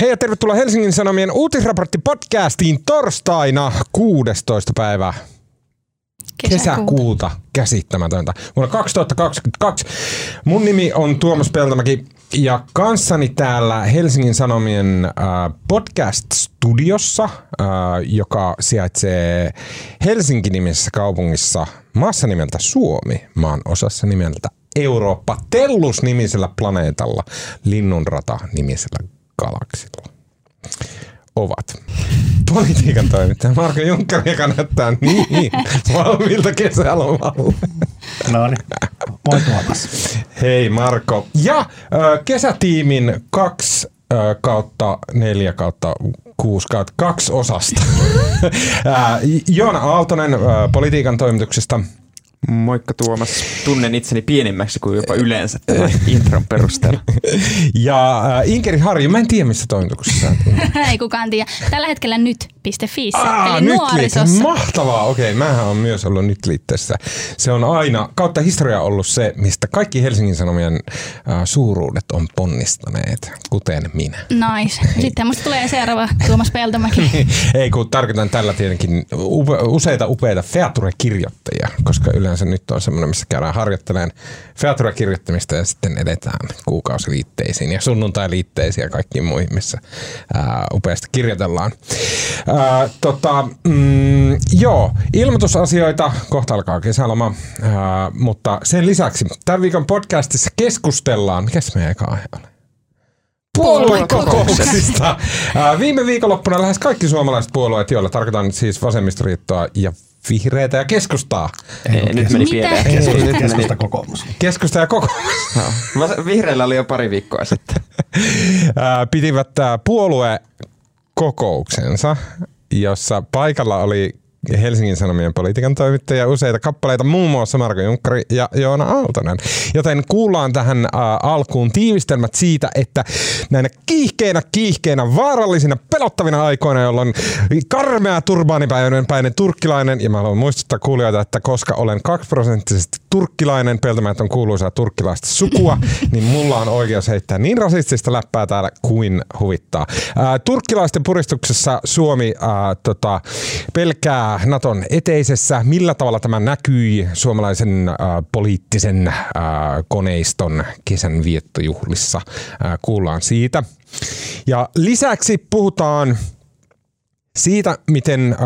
Hei ja tervetuloa Helsingin Sanomien uutisraportti-podcastiin torstaina 16. päivä kesäkuuta. Käsittämätöntä. Vuonna 2022. Mun nimi on Tuomas Peltomäki ja kanssani täällä Helsingin Sanomien äh, podcast-studiossa, äh, joka sijaitsee Helsinki-nimisessä kaupungissa maassa nimeltä Suomi, maan osassa nimeltä Eurooppa, Tellus-nimisellä planeetalla, Linnunrata-nimisellä galaksilla ovat politiikan toimittaja Marko Junkkari, näyttää niin valmiilta kesälomalle. No niin, moi Tuomas. Hei Marko. Ja kesätiimin kaksi kautta neljä kautta kuusi kautta kaksi osasta. Joona Aaltonen politiikan toimituksesta. Moikka Tuomas. Tunnen itseni pienimmäksi kuin jopa yleensä tämän intron perusteella. Ja äh, Inkeri Harju, mä en tiedä missä toimituksessa. Ei kukaan tiedä. Tällä hetkellä nyt.fi, Aa, eli nyt nuorisossa. Mahtavaa, okei. Mähän on myös ollut nyt liitteessä. Se on aina kautta historia ollut se, mistä kaikki Helsingin Sanomien äh, suuruudet on ponnistaneet, kuten minä. Nice. Sitten musta tulee seuraava Tuomas Peltomäki. Ei kun tarkoitan tällä tietenkin upe, useita upeita feature-kirjoittajia, koska yleensä nyt on semmoinen, missä käydään harjoittelemaan feature-kirjoittamista ja sitten edetään kuukausiliitteisiin ja sunnuntai-liitteisiin ja kaikkiin muihin, missä ää, upeasti kirjoitellaan. Ää, tota, mm, joo, ilmoitusasioita, kohta alkaa kesäloma, ää, mutta sen lisäksi tämän viikon podcastissa keskustellaan, mikä se meidän eka aihe oli? puoluekokouksista. Ää, Viime viikonloppuna lähes kaikki suomalaiset puolueet, joilla tarkoitan nyt siis vasemmistoliittoa ja vihreitä ja keskustaa. Ei, nyt meni pieleen. Keskusta, kokoomus. Keskusta ja kokoomus. Vas- Vihreillä oli jo pari viikkoa sitten. pitivät ää, puoluekokouksensa, jossa paikalla oli Helsingin Sanomien politiikan toimittaja useita kappaleita, muun muassa Marko Junkkari ja Joona Aaltonen. Joten kuullaan tähän ää, alkuun tiivistelmät siitä, että näinä kiihkeinä, kiihkeinä, vaarallisina, pelottavina aikoina, jolloin karmea turbaanipäinen päinen turkkilainen, ja mä haluan muistuttaa kuulijoita, että koska olen 2 prosenttisesti turkkilainen, peltämättä on kuuluisaa turkkilaista sukua, niin mulla on oikeus heittää niin rasistista läppää täällä kuin huvittaa. Ää, turkkilaisten puristuksessa Suomi ää, tota, pelkää Naton eteisessä. Millä tavalla tämä näkyi suomalaisen ää, poliittisen ää, koneiston kesän viettojuhlissa? Ää, kuullaan siitä. Ja lisäksi puhutaan siitä, miten äh,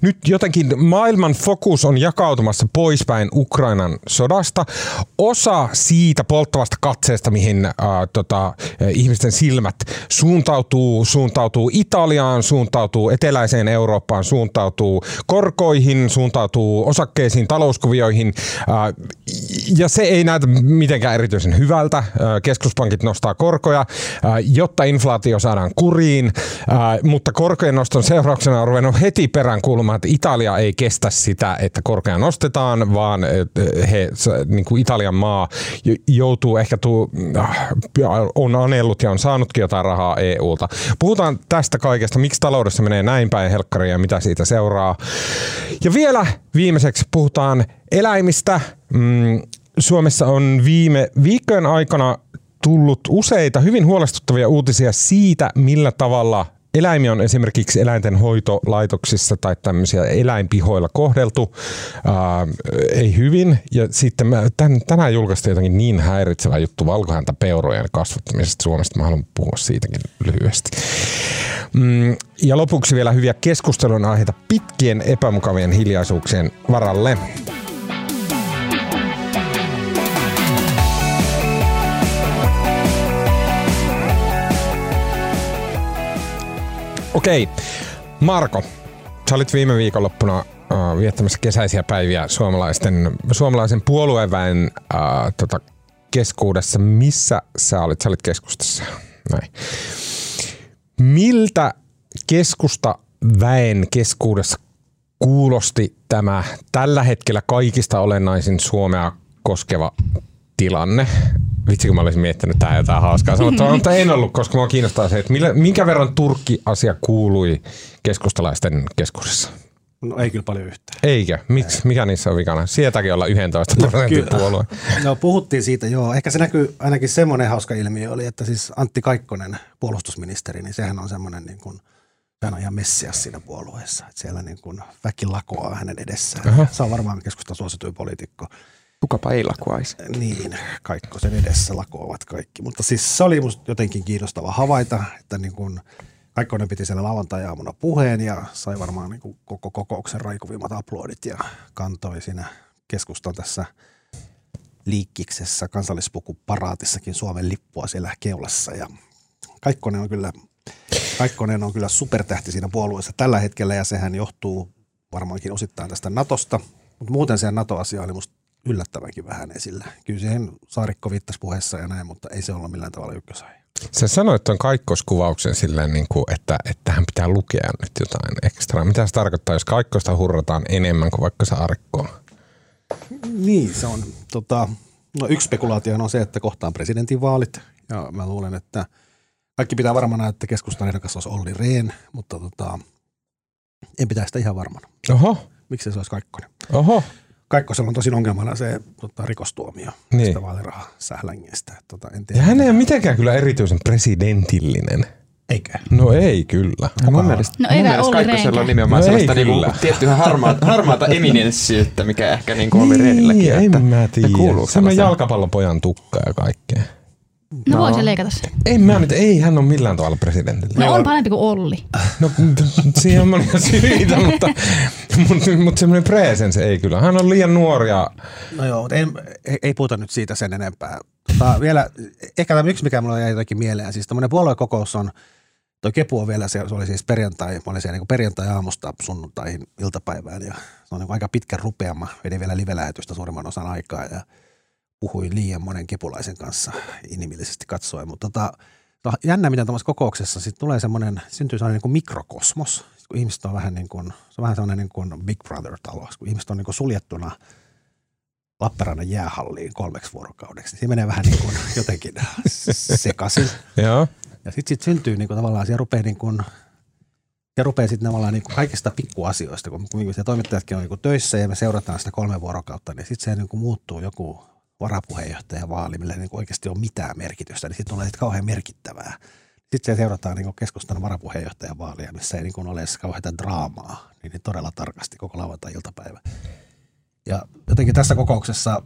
nyt jotenkin maailman fokus on jakautumassa poispäin Ukrainan sodasta. Osa siitä polttavasta katseesta, mihin äh, tota, äh, ihmisten silmät suuntautuu, suuntautuu Italiaan, suuntautuu eteläiseen Eurooppaan, suuntautuu korkoihin, suuntautuu osakkeisiin, talouskuvioihin. Äh, ja se ei näytä mitenkään erityisen hyvältä. Äh, keskuspankit nostaa korkoja, äh, jotta inflaatio saadaan kuriin, äh, mutta korkojen noston seurauksena on ruvennut heti perään kuulumaan, että Italia ei kestä sitä, että korkea nostetaan, vaan äh, he, niin kuin Italian maa joutuu ehkä tuu, äh, on anellut ja on saanutkin jotain rahaa EUlta. Puhutaan tästä kaikesta, miksi taloudessa menee näin päin helkkariin ja mitä siitä seuraa. Ja vielä viimeiseksi puhutaan eläimistä. Mm, Suomessa on viime viikkojen aikana tullut useita hyvin huolestuttavia uutisia siitä, millä tavalla eläimiä on esimerkiksi eläinten hoitolaitoksissa tai tämmöisiä eläinpihoilla kohdeltu ää, ei hyvin. Ja sitten mä, tän, tänään julkaistiin jotenkin niin häiritsevä juttu valkohäntä peurojen kasvattamisesta Suomesta. Mä haluan puhua siitäkin lyhyesti. Mm, ja lopuksi vielä hyviä keskustelun aiheita pitkien epämukavien hiljaisuuksien varalle. Okei, Marko, sä olit viime viikonloppuna äh, viettämässä kesäisiä päiviä suomalaisten, suomalaisen puolueväen äh, tota, keskuudessa. Missä sä olit? Sä olit keskustassa. Näin. Miltä keskusta väen keskuudessa kuulosti tämä tällä hetkellä kaikista olennaisin Suomea koskeva tilanne? Vitsi, kun mä olisin miettinyt tähän jotain hauskaa sanottavaa, mutta en ollut, koska mua kiinnostaa se, että millä, minkä verran Turkki-asia kuului keskustalaisten keskuudessa. No ei kyllä paljon yhtään. Eikö? Miksi? Mikä niissä on vikana? Sieltäkin olla 11 prosentin kyllä. puolue. No puhuttiin siitä, joo. Ehkä se näkyy ainakin semmoinen hauska ilmiö oli, että siis Antti Kaikkonen, puolustusministeri, niin sehän on semmoinen niin kuin, sehän on ihan messias siinä puolueessa. Että siellä niin kuin väki lakoaa hänen edessään. Aha. Se on varmaan keskustan suosituin poliitikko. Kukapa ei lakuaisi. Niin, Kaikkosen edessä lakoavat kaikki. Mutta siis se oli musta jotenkin kiinnostava havaita, että niin kuin Kaikkonen piti siellä lauantai-aamuna puheen ja sai varmaan niin kuin koko kokouksen raikuvimmat aplodit ja kantoi siinä keskustan tässä liikkiksessä kansallispukuparaattissakin Suomen lippua siellä keulassa ja Kaikkonen on kyllä, Kaikkonen on kyllä supertähti siinä puolueessa tällä hetkellä ja sehän johtuu varmaankin osittain tästä Natosta, mutta muuten se NATO-asia oli musta yllättävänkin vähän esillä. Kyllä siihen Saarikko viittasi puheessa ja näin, mutta ei se ollut millään tavalla ykkösaihe. Sä sanoit tuon kaikkoskuvauksen silleen, niin kuin, että, että hän pitää lukea nyt jotain ekstraa. Mitä se tarkoittaa, jos kaikkosta hurrataan enemmän kuin vaikka Saarikkoa? Niin, se on. Tota, no yksi spekulaatio on se, että kohtaan presidentinvaalit. Ja mä luulen, että kaikki pitää varmana, että keskustan ehdokas olisi Olli Rehn, mutta tota, en pitää sitä ihan varmana. Oho, Miksi se olisi Kaikkonen? oho. Kaikkosella on tosin ongelmana se tota, rikostuomio Niin. niin. sitä vaalirahasählängestä. Tota, en tiedä. Ja hän ei ole mitenkään kyllä erityisen presidentillinen. Eikö? No ei kyllä. Mun mielestä, No mun ei mielestä Kaikkosella on nimenomaan No sellaista niinku, tiettyä harmaata, harmaata eminenssiyttä, mikä ehkä niinku Olli Rehnilläkin. Niin, että en mä tiedä. kuuluu Semmoinen sellaiseen. jalkapallopojan tukka ja kaikkea. No, No. voi se leikata sen. Ei mä nyt, ei hän ole millään tavalla presidentillä. No on parempi kuin Olli. No siihen on monia syitä, mutta, mutta, mutta semmoinen presence ei kyllä. Hän on liian nuori ja No joo, mutta ei, ei, puhuta nyt siitä sen enempää. Tota, vielä, ehkä tämä yksi, mikä mulla jäi jotenkin mieleen, siis tämmöinen puoluekokous on, toi Kepu on vielä, se, se oli siis perjantai, mä olin siellä niin perjantai-aamusta sunnuntaihin iltapäivään ja se on niin aika pitkä rupeama, vedin vielä live-lähetystä suurimman osan aikaa ja puhuin liian monen kepulaisen kanssa inhimillisesti katsoen, mutta tota, no, jännä, miten tuossa kokouksessa sit tulee semmoinen, syntyy semmoinen niin kuin mikrokosmos, kun ihmiset on vähän niin kuin, se on vähän semmoinen niin kuin Big Brother-talo, kun ihmiset on niin kuin suljettuna Lappeenrannan jäähalliin kolmeksi vuorokaudeksi. Siinä menee vähän niin kuin jotenkin sekaisin. joo. Ja sitten sit syntyy niin kuin tavallaan, siellä rupeaa niin kuin, ja rupeaa sitten tavallaan niin kuin kaikista pikkuasioista, kun, kun se toimittajatkin on niin kuin töissä ja me seurataan sitä kolme vuorokautta, niin sitten se niin kuin muuttuu joku varapuheenjohtajan vaali, millä ei niin oikeasti ole mitään merkitystä, niin sitten tulee kauhean merkittävää. Sitten se seurataan niin keskustan varapuheenjohtajan vaalia, missä ei niin ole edes kauheita draamaa, niin, niin todella tarkasti koko lauantai-iltapäivä. Ja jotenkin tässä kokouksessa,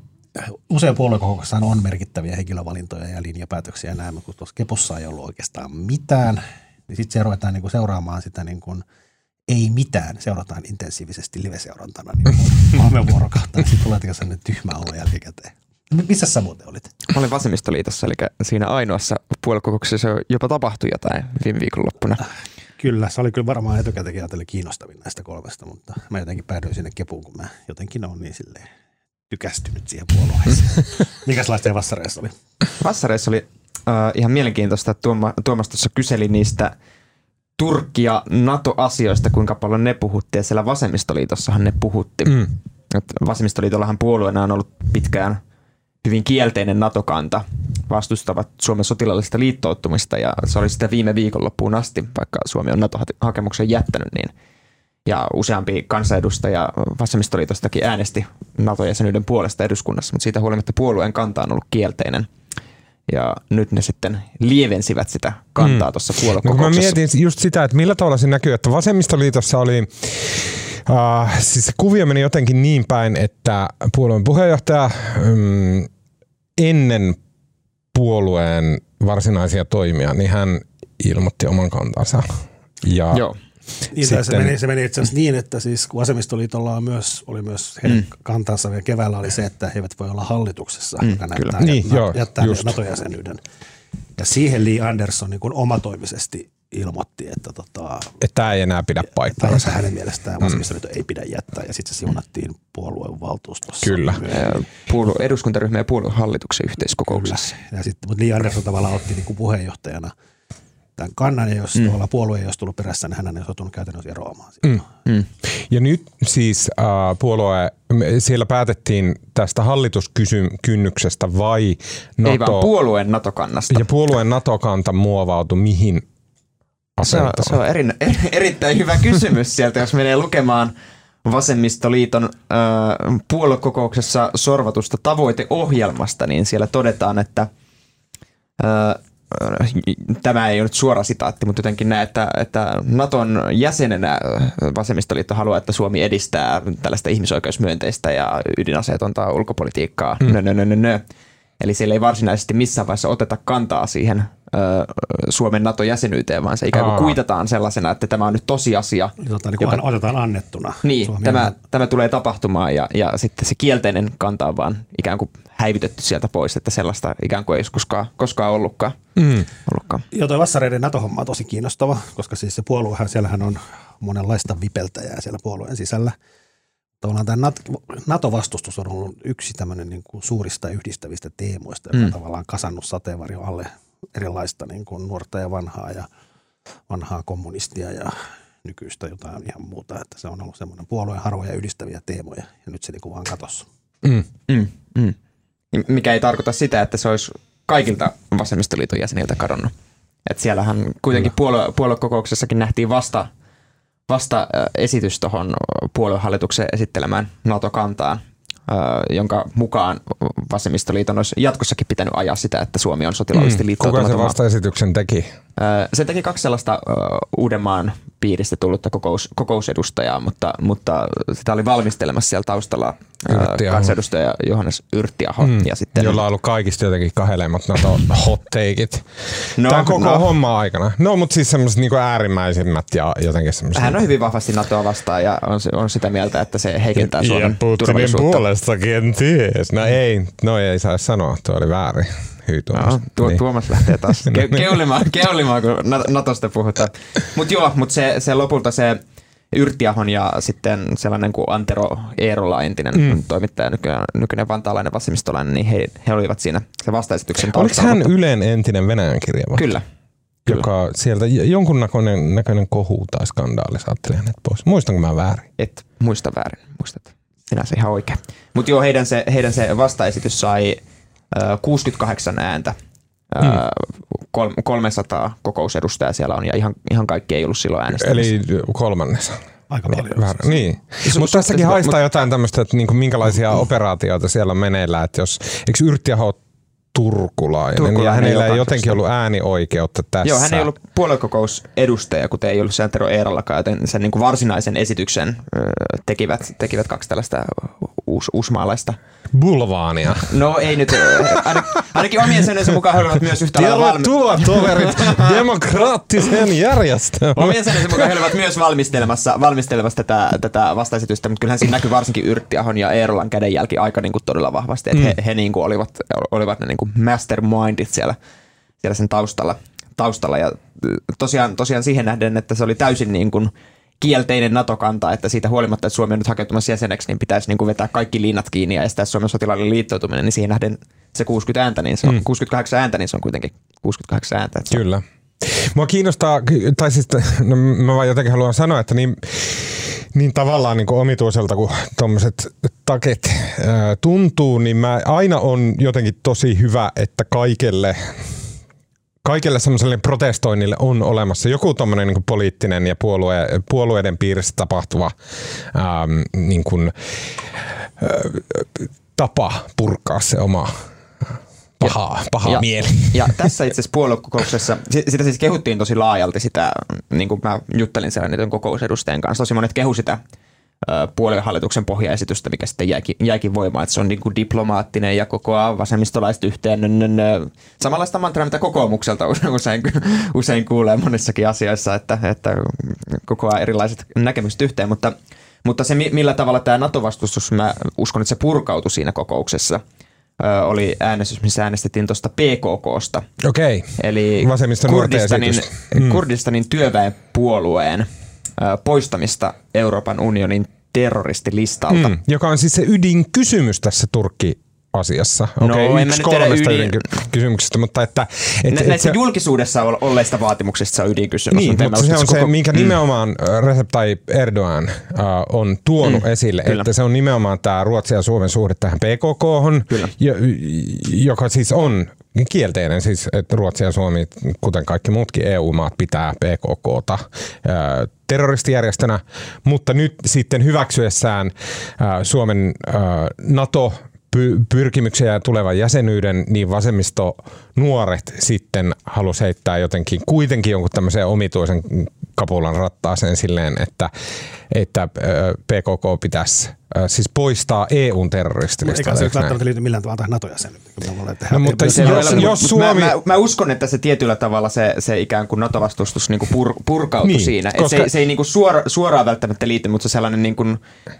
usein puoluekokouksessa on merkittäviä henkilövalintoja ja linjapäätöksiä mutta kun tuossa kepussa ei ollut oikeastaan mitään, niin sitten se ruvetaan niinku seuraamaan sitä niin kuin, ei mitään, seurataan intensiivisesti live-seurantana niin kolme vuorokautta, niin sitten tulee sellainen tyhmä olo jälkikäteen. Missä sä muuten olit? Mä olin vasemmistoliitossa, eli siinä ainoassa puoluekokouksessa jopa tapahtui jotain viime viikonloppuna. Kyllä, se oli kyllä varmaan etukäteen ajatellen kiinnostavin näistä kolmesta, mutta mä jotenkin päädyin sinne kepuun, kun mä jotenkin on niin silleen tykästynyt siihen puolueeseen. Mikäslaista vassareissa oli? Vassareissa oli äh, ihan mielenkiintoista, että Tuoma, Tuomas tuossa kyseli niistä Turkki- ja NATO-asioista, kuinka paljon ne puhuttiin, ja siellä vasemmistoliitossahan ne puhutti. Mm. Et vasemmistoliitollahan puolueena on ollut pitkään hyvin kielteinen NATO-kanta, vastustavat Suomen sotilaallista liittouttumista, ja se oli sitä viime viikonloppuun asti, vaikka Suomi on NATO-hakemuksen jättänyt, niin ja useampi kansanedustaja vasemmistoliitostakin äänesti NATO-jäsenyyden puolesta eduskunnassa, mutta siitä huolimatta puolueen kanta on ollut kielteinen. Ja nyt ne sitten lievensivät sitä kantaa Mm. tuossa No, kun mä puoluekokouksessa. mietin just sitä, että millä tavalla se näkyy, että vasemmistoliitossa oli, uh, siis se kuvio meni jotenkin niin päin, että puolueen puheenjohtaja um, ennen puolueen varsinaisia toimia, niin hän ilmoitti oman kantansa. Ja Joo. Niin, Sitten, se, meni, se meni itse asiassa niin, että siis kun vasemmistoliitolla on myös, oli myös heidän mm. kantansa vielä keväällä oli se, että he eivät voi olla hallituksessa, Mm, joka kyllä. näyttää Niin, joo, jättää just. NATO-jäsenyyden. Ja siihen Lee Anderson niin kuin omatoimisesti ilmoitti, että tota, että tämä ei enää pidä tai paikkaansa. että hänen mielestään vasemmistoliitto ei pidä jättää, ja sitten se siunattiin puolueen valtuustossa. Kyllä. Ja Puolue, eduskuntaryhmä ja puoluehallituksen yhteiskokouksessa. Ja sitten, mutta Lee Anderson tavallaan otti niin kuin puheenjohtajana tämän kannan, ja jos mm. tuolla puolue ei olisi tullut perässä, niin hän olisi joutunut käytännössä eroamaan. Mm. Mm. Ja nyt siis äh, puolue, siellä päätettiin tästä hallituskynnyksestä vai NATO, Ei vaan puolueen NATO-kannasta. ja puolueen NATO-kanta muovautui mihin Se on, se on eri, eri, erittäin hyvä kysymys sieltä, jos menee lukemaan vasemmistoliiton äh, puoluekokouksessa sorvatusta tavoiteohjelmasta, niin siellä todetaan, että äh, tämä ei ole nyt suora sitaatti, mutta jotenkin näe, että, että Naton jäsenenä vasemmistoliitto haluaa, että Suomi edistää tällaista ihmisoikeusmyönteistä ja ydinaseetonta ulkopolitiikkaa. Mm. Nö, nö, nö, nö, nö. Eli siellä ei varsinaisesti missään vaiheessa oteta kantaa siihen ö, Suomen NATO-jäsenyyteen, vaan se ikään kuin Aa. kuitataan sellaisena, että tämä on nyt tosiasia. Niin, tota, niin kuin otetaan annettuna. Niin, Suomi tämä, on- tämä tulee tapahtumaan ja, ja sitten se kielteinen kanta on vaan ikään kuin häivytetty sieltä pois, että sellaista ikään kuin ei olisi koskaan, koskaan ollutkaan. Mm. ollutkaan. Joo, toi Vassareiden NATO-homma on tosi kiinnostava, koska siis se puoluehan, siellähän on monenlaista vipeltäjää siellä puolueen sisällä. Tavallaan tämä NATO-vastustus on ollut yksi tämmöinen niin kuin suurista yhdistävistä teemoista, joka Mm. on tavallaan kasannut sateenvarjo alle erilaista niin kuin nuorta ja vanhaa ja vanhaa kommunistia ja nykyistä jotain ihan muuta. Että se on ollut semmoinen puolueen harvoja yhdistäviä teemoja ja nyt se niin kuin vaan katossa. Mm. Mm, mm. Mikä ei tarkoita sitä, että se olisi kaikilta vasemmistoliiton jäseniltä kadonnut. Et siellähän kuitenkin puolue, puoluekokouksessakin nähtiin vasta, vasta esitys tuohon puoluehallituksen esittelemään NATO-kantaan, jonka mukaan vasemmistoliiton olisi jatkossakin pitänyt ajaa sitä, että Suomi on sotilaallisesti Mm. Kuka liittoutumaton se maa. vastaesityksen teki? Se teki kaksi sellaista Uudenmaan piiristä tullutta kokous, kokousedustajaa, mutta, mutta sitä oli valmistelemassa siellä taustalla Yrttiaho. kansanedustaja Johannes Yrttiaho. Mm. Ja sitten, Jolla on ollut kaikista jotenkin kaheleimmat NATO hot takeit. no, Tämän koko no, homma aikana. No, mutta siis semmoiset niinku äärimmäisimmät ja jotenkin semmoiset. hän on hyvin vahvasti NATOa vastaan ja on, se- on sitä mieltä, että se heikentää Suomen turvallisuutta. Puolesta kenties. No ei, no ei saa sanoa, tuo oli väärin. Hyi Tuomas. No, tuo, Niin. Tuomas lähtee taas ke- keulimaan, keulimaan, kun Na- Natosta puhutaan. Mutta joo, mutta se, se lopulta se Yrttiahon ja sitten sellainen kuin Antero Eerola, entinen mm. toimittaja, nykyinen, nykyinen vantaalainen vasemmistolainen, niin he, he olivat siinä se vastaesityksen Oliko hän mutta- Ylen entinen Venäjän kirjava? Kyllä. Kyllä. Joka sieltä jonkun näköinen, näköinen kohu tai skandaali saatteli hänet pois. Muistanko mä väärin? Et muista väärin, muistat sinänsä ihan oikein. Mutta joo, heidän se, heidän se vastaesitys sai ö, 68 ääntä. Ö, kol- 300 kokousedustajaa siellä on ja ihan, ihan kaikki ei ollut silloin äänestämässä. Eli kolmannes. Aika paljon. Vähän, niin. Mutta tässäkin haistaa mut- jotain tämmöistä, että niinku minkälaisia operaatioita siellä on meneillään. Että jos, eikö Yrttiaho turkulainen, Turkulainen, ja hänellä ei jotenkin ollut äänioikeutta tässä. Joo, hän ei ollut puoluekokousedustaja, kuten ei ollut se Antero Eerollakaan, joten sen niin kuin varsinaisen esityksen tekivät, tekivät kaksi tällaista uus, uusmaalaista. Bulvaania. No ei nyt, ö, ainakin, omien sanonsa mukaan he olivat myös yhtä lailla Tervetuloa toverit demokraattiseen järjestelmään. Omien sanonsa mukaan he olivat myös valmistelemassa, valmistelemassa tätä, tätä vastaesitystä, mutta kyllähän siinä näkyy varsinkin Yrttiahon ja Eerolan kädenjälki aika niin kuin todella vahvasti, että he, he niin kuin olivat, olivat ne niin kuin mastermindit siellä, siellä sen taustalla. taustalla. Ja tosiaan, tosiaan siihen nähden, että se oli täysin niin kuin kielteinen NATO-kanta, että siitä huolimatta, että Suomi on nyt hakeutumassa jäseneksi, niin pitäisi niin kuin vetää kaikki liinat kiinni ja estää Suomen sotilaallinen liittoutuminen, niin siihen nähden se 60 ääntä, niin se on, Mm. 68 ääntä, niin se on kuitenkin 68 ääntä. Että Kyllä. Mua kiinnostaa, tai siis no, mä vaan jotenkin haluan sanoa, että niin, niin tavallaan niin kuin omituiselta kuin tuommoiset taket ää, tuntuu, niin mä aina on jotenkin tosi hyvä, että kaikelle kaikelle semmoiselle protestoinnille on olemassa joku tommonen niin poliittinen ja puolue, puolueiden piirissä tapahtuva äm, niin kuin, ä, tapa purkaa se oma paha, paha ja, mieli. Ja tässä itse asiassa puoluekokouksessa, si- sitä siis kehuttiin tosi laajalti sitä, niin kuin mä juttelin siellä niiden kokousedustajien kanssa, tosi monet kehu sitä ö, puoluehallituksen pohjaesitystä, mikä sitten jäikin, jäikin voimaan, että se on niin kuin diplomaattinen ja kokoaa vasemmistolaiset yhteen. Nö, nö. Samanlaista mantraa, mitä kokoomukselta usein, usein kuulee monissakin asioissa, että, että kokoaa erilaiset näkemykset yhteen, mutta, mutta se mi- millä tavalla tämä NATO-vastustus, mä uskon, että se purkautui siinä kokouksessa, oli äänestys, missä äänestettiin tuosta PKKsta, Okei. eli Vasemmiston Kurdistanin. Mm. Kurdistanin työväenpuolueen poistamista Euroopan unionin terroristilistalta. Mm, joka on siis se ydinkysymys tässä Turkki asiassa. No, Okei, mä yksi kolmesta ydin- ydinkysymyksestä, mutta että... Et, Nä, et näissä se- julkisuudessa ol- olleista vaatimuksista se on ydinkysymys. Niin, mutta se on se, koko- minkä nimenomaan äh, Recep Tayyip Erdogan äh, on tuonut Mm, esille, kyllä. että se on nimenomaan tämä Ruotsin ja Suomen suhde tähän PKK, joka siis on kielteinen, siis että Ruotsi ja Suomi, kuten kaikki muutkin EU-maat, pitää PKKta äh, terroristijärjestönä, mutta nyt sitten hyväksyessään Suomen NATO py- pyrkimyksiä ja tulevan jäsenyyden, niin vasemmisto nuoret sitten halusi heittää jotenkin kuitenkin jonkun tämmöisen omituisen kapulan rattaaseen silleen, että, että PKK pitäisi siis poistaa EUn Eikä terroristilista. se nyt välttämättä liity millään tavalla tähän NATO-jäsenyyteen. No, mutta Se Jos- jos mut Suomi- Mä, mä, mä, uskon, että se tietyllä tavalla se, se ikään kuin NATO-vastustus niinku pur, purkautui Niin, siinä. Et koska- Se, se ei niinku suora, suoraan välttämättä liity, mutta se sellainen niinku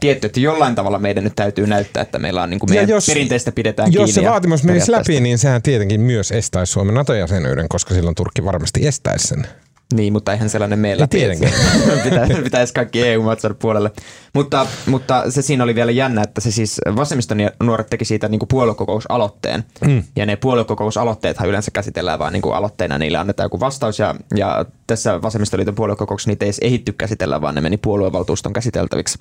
tietty, että jollain tavalla meidän nyt täytyy näyttää, että meillä on niinku meidän jos, perinteistä pidetään jos kiinni. se ja vaatimus menisi läpi, niin sehän tietenkin myös estäisi Suomen NATO-jäsenyyden, koska silloin Turkki varmasti estäisi sen. Niin, mutta eihän sellainen meillä Ei tietenkään. pitäisi, pitäisi kaikki EU-maat saada puolelle. Mutta, mutta se siinä oli vielä jännä, että se siis vasemmiston ja nuoret teki siitä niin kuin puoluekokousaloitteen. Mm. Ja ne puoluekokousaloitteethan yleensä käsitellään vaan niin kuin aloitteena, niille annetaan joku vastaus. Ja, ja tässä vasemmistoliiton puoluekokouksessa niitä ei edes ehitty käsitellä, vaan ne meni puoluevaltuuston käsiteltäviksi.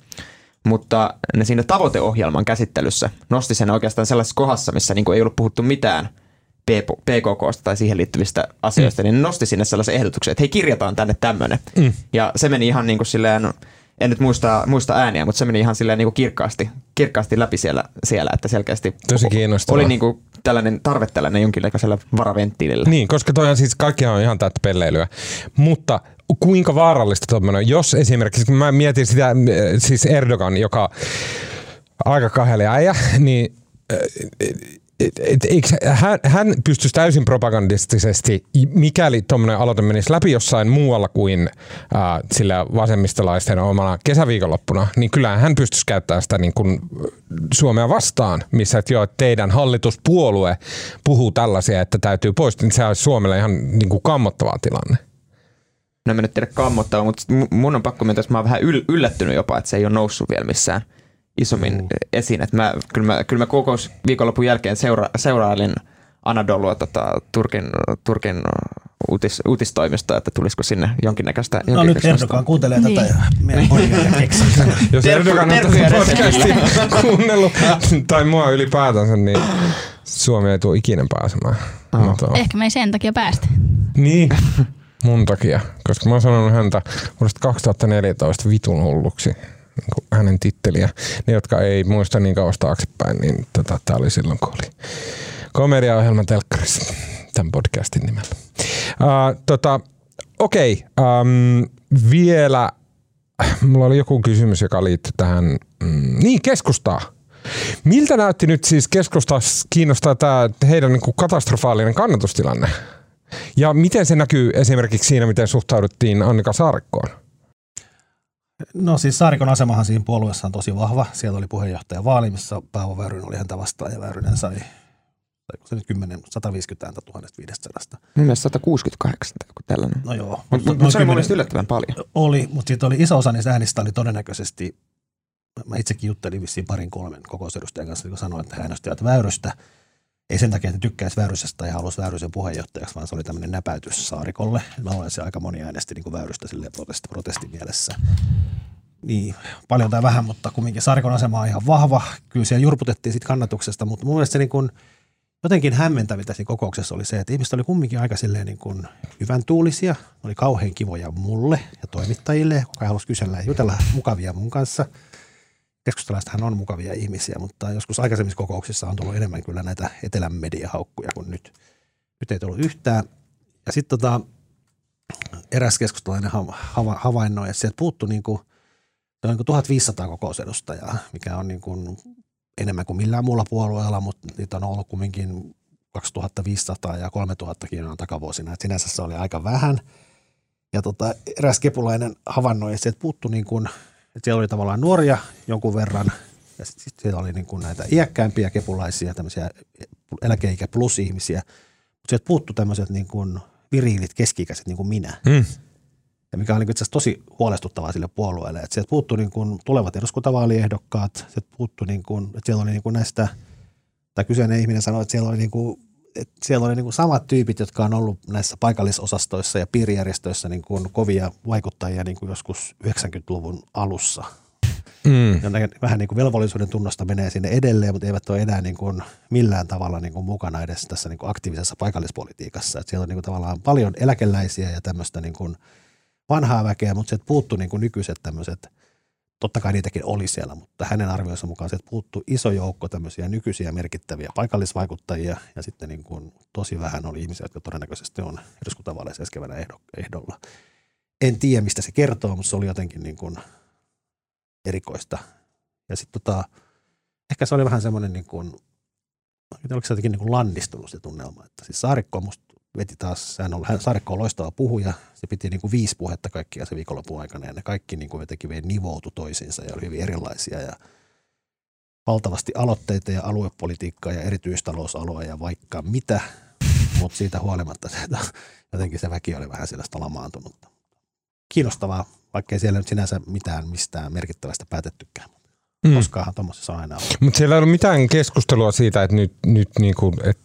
Mutta ne siinä tavoiteohjelman käsittelyssä nosti sen oikeastaan sellaisessa kohdassa, missä niin ei ollut puhuttu mitään PKKsta tai siihen liittyvistä asioista, mm. niin nosti sinne sellaisen ehdotuksen, että hei kirjataan tänne tämmöinen. Mm. Ja se meni ihan niin kuin silleen, en nyt muista, muista ääniä, mutta se meni ihan silleen niin kuin kirkkaasti, kirkkaasti läpi siellä, siellä, että selkeästi Tosi kiinnostavaa. oli niin kuin tällainen tarve tällainen jonkinlaisella varaventtiilillä. Niin, koska toihan siis kaikkihan on ihan täyttä pelleilyä. Mutta kuinka vaarallista tuommoinen, jos esimerkiksi, kun mä mietin sitä, äh, siis Erdogan, joka aika kaheli äijä, niin äh, et, et, eikö hän, hän pystyisi täysin propagandistisesti, mikäli tuommoinen aloite menisi läpi jossain muualla kuin äh, sillä vasemmistolaisten omana kesäviikonloppuna, niin kyllähän hän pystyisi käyttämään sitä niin kuin Suomea vastaan, missä että joo, että teidän hallituspuolue puhuu tällaisia, että täytyy pois, niin se olisi Suomelle ihan niin kuin kammottava tilanne. No en nyt tiedä kammottava, mutta mu- mun on pakko myöntää, että mä oon vähän yl- yllättynyt jopa, että se ei ole noussut vielä missään isommin mm. esiin. Että mä, kyllä, mä, kyllä mä kokous viikonlopun jälkeen seura- seurailin Anadolua tota, Turkin, Turkin uutis, uutistoimistoa, että tulisiko sinne jonkinnäköistä No nyt Erdogan kuuntelee tätä Niin. poikia keksii. Jos Erdogan on tätä podcastia kuunnellut, tai mua ylipäätänsä, niin Suomi ei tule ikinä pääsemään. NATOon. Ehkä me ei sen takia päästä. Niin, mun takia. Koska mä oon sanonut häntä vuodesta 2014 vitun hulluksi. Niin hänen titteliä. Ne, jotka ei muista niin kauas taaksepäin, niin tota, tää oli silloin, kun oli komediaohjelma telkkarissa tämän podcastin nimellä. Uh, tota, Okei, um, vielä mulla oli joku kysymys, joka liittyy tähän, mm, niin keskustaa. Miltä näytti nyt siis keskustaa kiinnostaa tämä heidän niin kuin katastrofaalinen kannatustilanne? Ja miten se näkyy esimerkiksi siinä, miten suhtauduttiin Annika Saarikkoon? No siis Saarikon asemahan siinä puolueessa on tosi vahva. Siellä oli puheenjohtaja vaali, missä Paavo Väyrynen oli häntä vastaan ja Väyrynen sai saiko se nyt 10, 150 ääntä 1500. Mun mielestä 168 tai joku tällainen. No joo. Mutta mut, noin mut se oli mun 10 mielestä yllättävän paljon. Oli, mutta siitä oli iso osa niistä äänistä oli todennäköisesti, mä itsekin juttelin vissiin parin kolmen kokousedustajan kanssa, kun sanoin, että he äänestivät Väyrystä. Ei sen takia, että tykkäisi Väyrysestä ja halusi Väyrysen puheenjohtajaksi, vaan se oli tämmöinen näpäytys Saarikolle. No se aika moni äänesti niin kuin Väyrystä sille protesti, protestimielessä. Niin, paljon tai vähän, mutta kumminkin Saarikon asema on ihan vahva. Kyllä siellä jurputettiin siitä kannatuksesta, mutta mun mielestä se niin kuin, jotenkin hämmentävintä siinä kokouksessa oli se, että ihmiset oli kumminkin aika silleen niin kuin hyvän tuulisia. Ne oli kauhean kivoja mulle ja toimittajille, kuka halusi kysellä ja jutella mukavia mun kanssa. Keskustalaisethan on mukavia ihmisiä, mutta joskus aikaisemmissa kokouksissa on tullut enemmän kyllä näitä etelän mediahaukkuja kuin nyt. Nyt ei tullut yhtään. Ja sitten tota, eräs keskustalainen hava- hava- havainnoi, että sieltä puuttui niin kuin, niin kuin 1500 kokousedustajaa, mikä on niin kuin enemmän kuin millään muulla puolueella, mutta niitä on ollut kumminkin 2500 ja 3000 on takavuosina. Et sinänsä se oli aika vähän. Ja tota, eräs kepulainen havainnoi, että sieltä puuttui niin kuin, että siellä oli tavallaan nuoria jonkun verran, ja sitten sit siellä oli niin kuin näitä iäkkäämpiä kepulaisia, tämmöisiä eläkeikä plus ihmisiä, mutta sieltä puuttui tämmöiset niin kuin viriilit keski-ikäiset niin kuin minä. Mm. Ja mikä oli itse asiassa tosi huolestuttavaa sille puolueelle, että sieltä puuttui niin kuin tulevat eduskuntavaaliehdokkaat, sieltä puuttui niin kuin, että siellä oli niin kuin näistä tämä kyseinen ihminen sanoi, että siellä oli, niin kuin, että siellä oli niin kuin samat tyypit, jotka on ollut näissä paikallisosastoissa ja piirijärjestöissä niin kuin kovia vaikuttajia niin kuin joskus 90-luvun alussa. Mm. Ja vähän niin kuin velvollisuuden tunnosta menee sinne edelleen, mutta eivät ole enää niin kuin millään tavalla niin kuin mukana edes tässä niin kuin aktiivisessa paikallispolitiikassa. Että siellä on niin kuin tavallaan paljon eläkeläisiä ja tämmöistä niin kuin vanhaa väkeä, mutta sieltä puuttuu niin kuin nykyiset tämmöiset, totta kai niitäkin oli siellä, mutta hänen arvionsa mukaan sieltä puuttuu iso joukko tämmöisiä nykyisiä merkittäviä paikallisvaikuttajia ja sitten niin kuin tosi vähän oli ihmisiä, jotka todennäköisesti on eduskuntavaaleissa ensi keväänä ehdo- ehdolla. En tiedä, mistä se kertoo, mutta se oli jotenkin niin kuin erikoista. Ja sitten tota, ehkä se oli vähän semmoinen niin kuin, oliko se jotenkin niin kuin landistunut se tunnelma. Että siis Saarikko musta veti taas, hän on, hän, Saarikko on loistava puhuja, se piti niin kuin viisi puhetta kaikkia se viikonlopun aikana ja ne kaikki niin kuin jotenkin vei nivoutu toisiinsa ja oli hyvin erilaisia ja valtavasti aloitteita ja aluepolitiikkaa ja erityistalousaloja ja vaikka mitä, mutta siitä huolimatta se, jotenkin se väki oli vähän sellaista lamaantunutta. Kiinnostavaa, vaikkei siellä nyt sinänsä mitään mistään merkittävästä päätettykään. Mm. Koskaanhan tuommoisessa on aina ollut. Mutta siellä ei ollut mitään keskustelua siitä, että nyt, nyt niinku, et,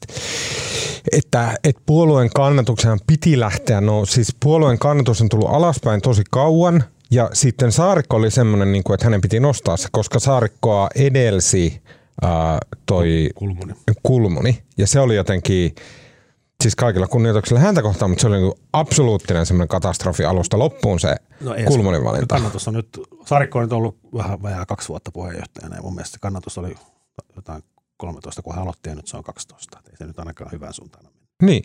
että, että puolueen kannatuksen piti lähteä. No siis puolueen kannatus on tullut alaspäin tosi kauan ja sitten Saarikko oli semmoinen, niin kuin, että hänen piti nostaa se, koska Saarikkoa edelsi ää, toi Kulmuni. Kulmuni ja se oli jotenkin, siis kaikilla kunnioituksella häntä kohtaan, mutta se oli niin absoluuttinen semmoinen katastrofi alusta loppuun se No ei, Kulmunin valinta. Kannatus on nyt, Saarikko on nyt ollut vähän vajaa kaksi vuotta puheenjohtajana ja mun mielestä kannatus oli jotain 13, kun hän aloitti ja nyt se on 12. Et Ei se nyt ainakaan hyvään suuntaan. Niin.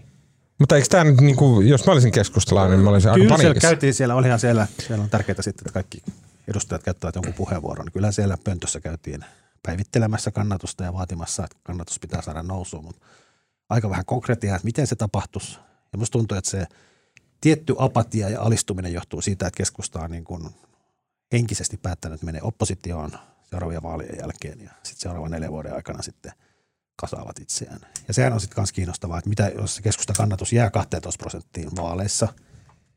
Mutta eikö tämä nyt, niin kuin, jos mä olisin keskustalainen, niin mä olisin aika Kyllä siellä paniikissa. käytiin siellä, olihan siellä, siellä on tärkeää sitten, että kaikki edustajat käyttävät jonkun puheenvuoron. Niin Kyllä siellä pöntössä käytiin päivittelemässä kannatusta ja vaatimassa, että kannatus pitää saada nousuun, mutta aika vähän konkretiaa, että miten se tapahtuisi. Ja musta tuntuu, että se tietty apatia ja alistuminen johtuu siitä, että keskusta on niin kuin henkisesti päättänyt, menee oppositioon seuraavien vaalien jälkeen ja sitten seuraavan neljän vuoden aikana sitten kasaavat itseään. Ja sehän on sitten myös kiinnostavaa, että mitä jos se keskusta kannatus jää 12 prosenttiin vaaleissa,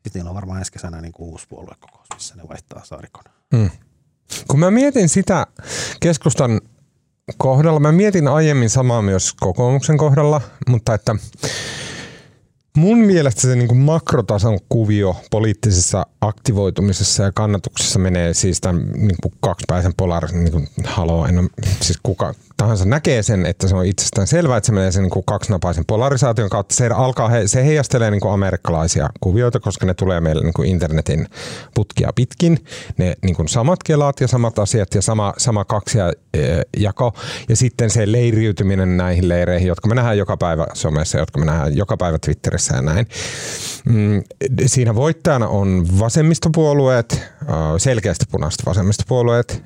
sitten niillä on varmaan ensi kesänä niin kuin uusi puoluekokous, missä ne vaihtaa saarikon. Mm. Kun mä mietin sitä keskustan kohdalla, mä mietin aiemmin samaa myös kokoomuksen kohdalla, mutta että mun mielestä se niin kuin makrotason kuvio poliittisessa aktivoitumisessa ja kannatuksessa menee siis tämän niin kuin kaksipäisen polaarisen, niin kuin, haloo, en ole, siis kuka tahansa näkee sen, että se on itsestään selvää, että se menee sen niin kaksinapaisen polarisaation kautta. Se, alkaa, se heijastelee niin kuin amerikkalaisia kuvioita, koska ne tulee meille niin kuin internetin putkia pitkin. Ne niin kuin samat kelat ja samat asiat ja sama, sama kaksia jako. Ja sitten se leiriytyminen näihin leireihin, jotka me nähdään joka päivä somessa, jotka me nähdään joka päivä Twitterissä ja näin. Mm, Siinä voittajana on vasemmistopuolueet, äh, selkeästi punaiset vasemmistopuolueet.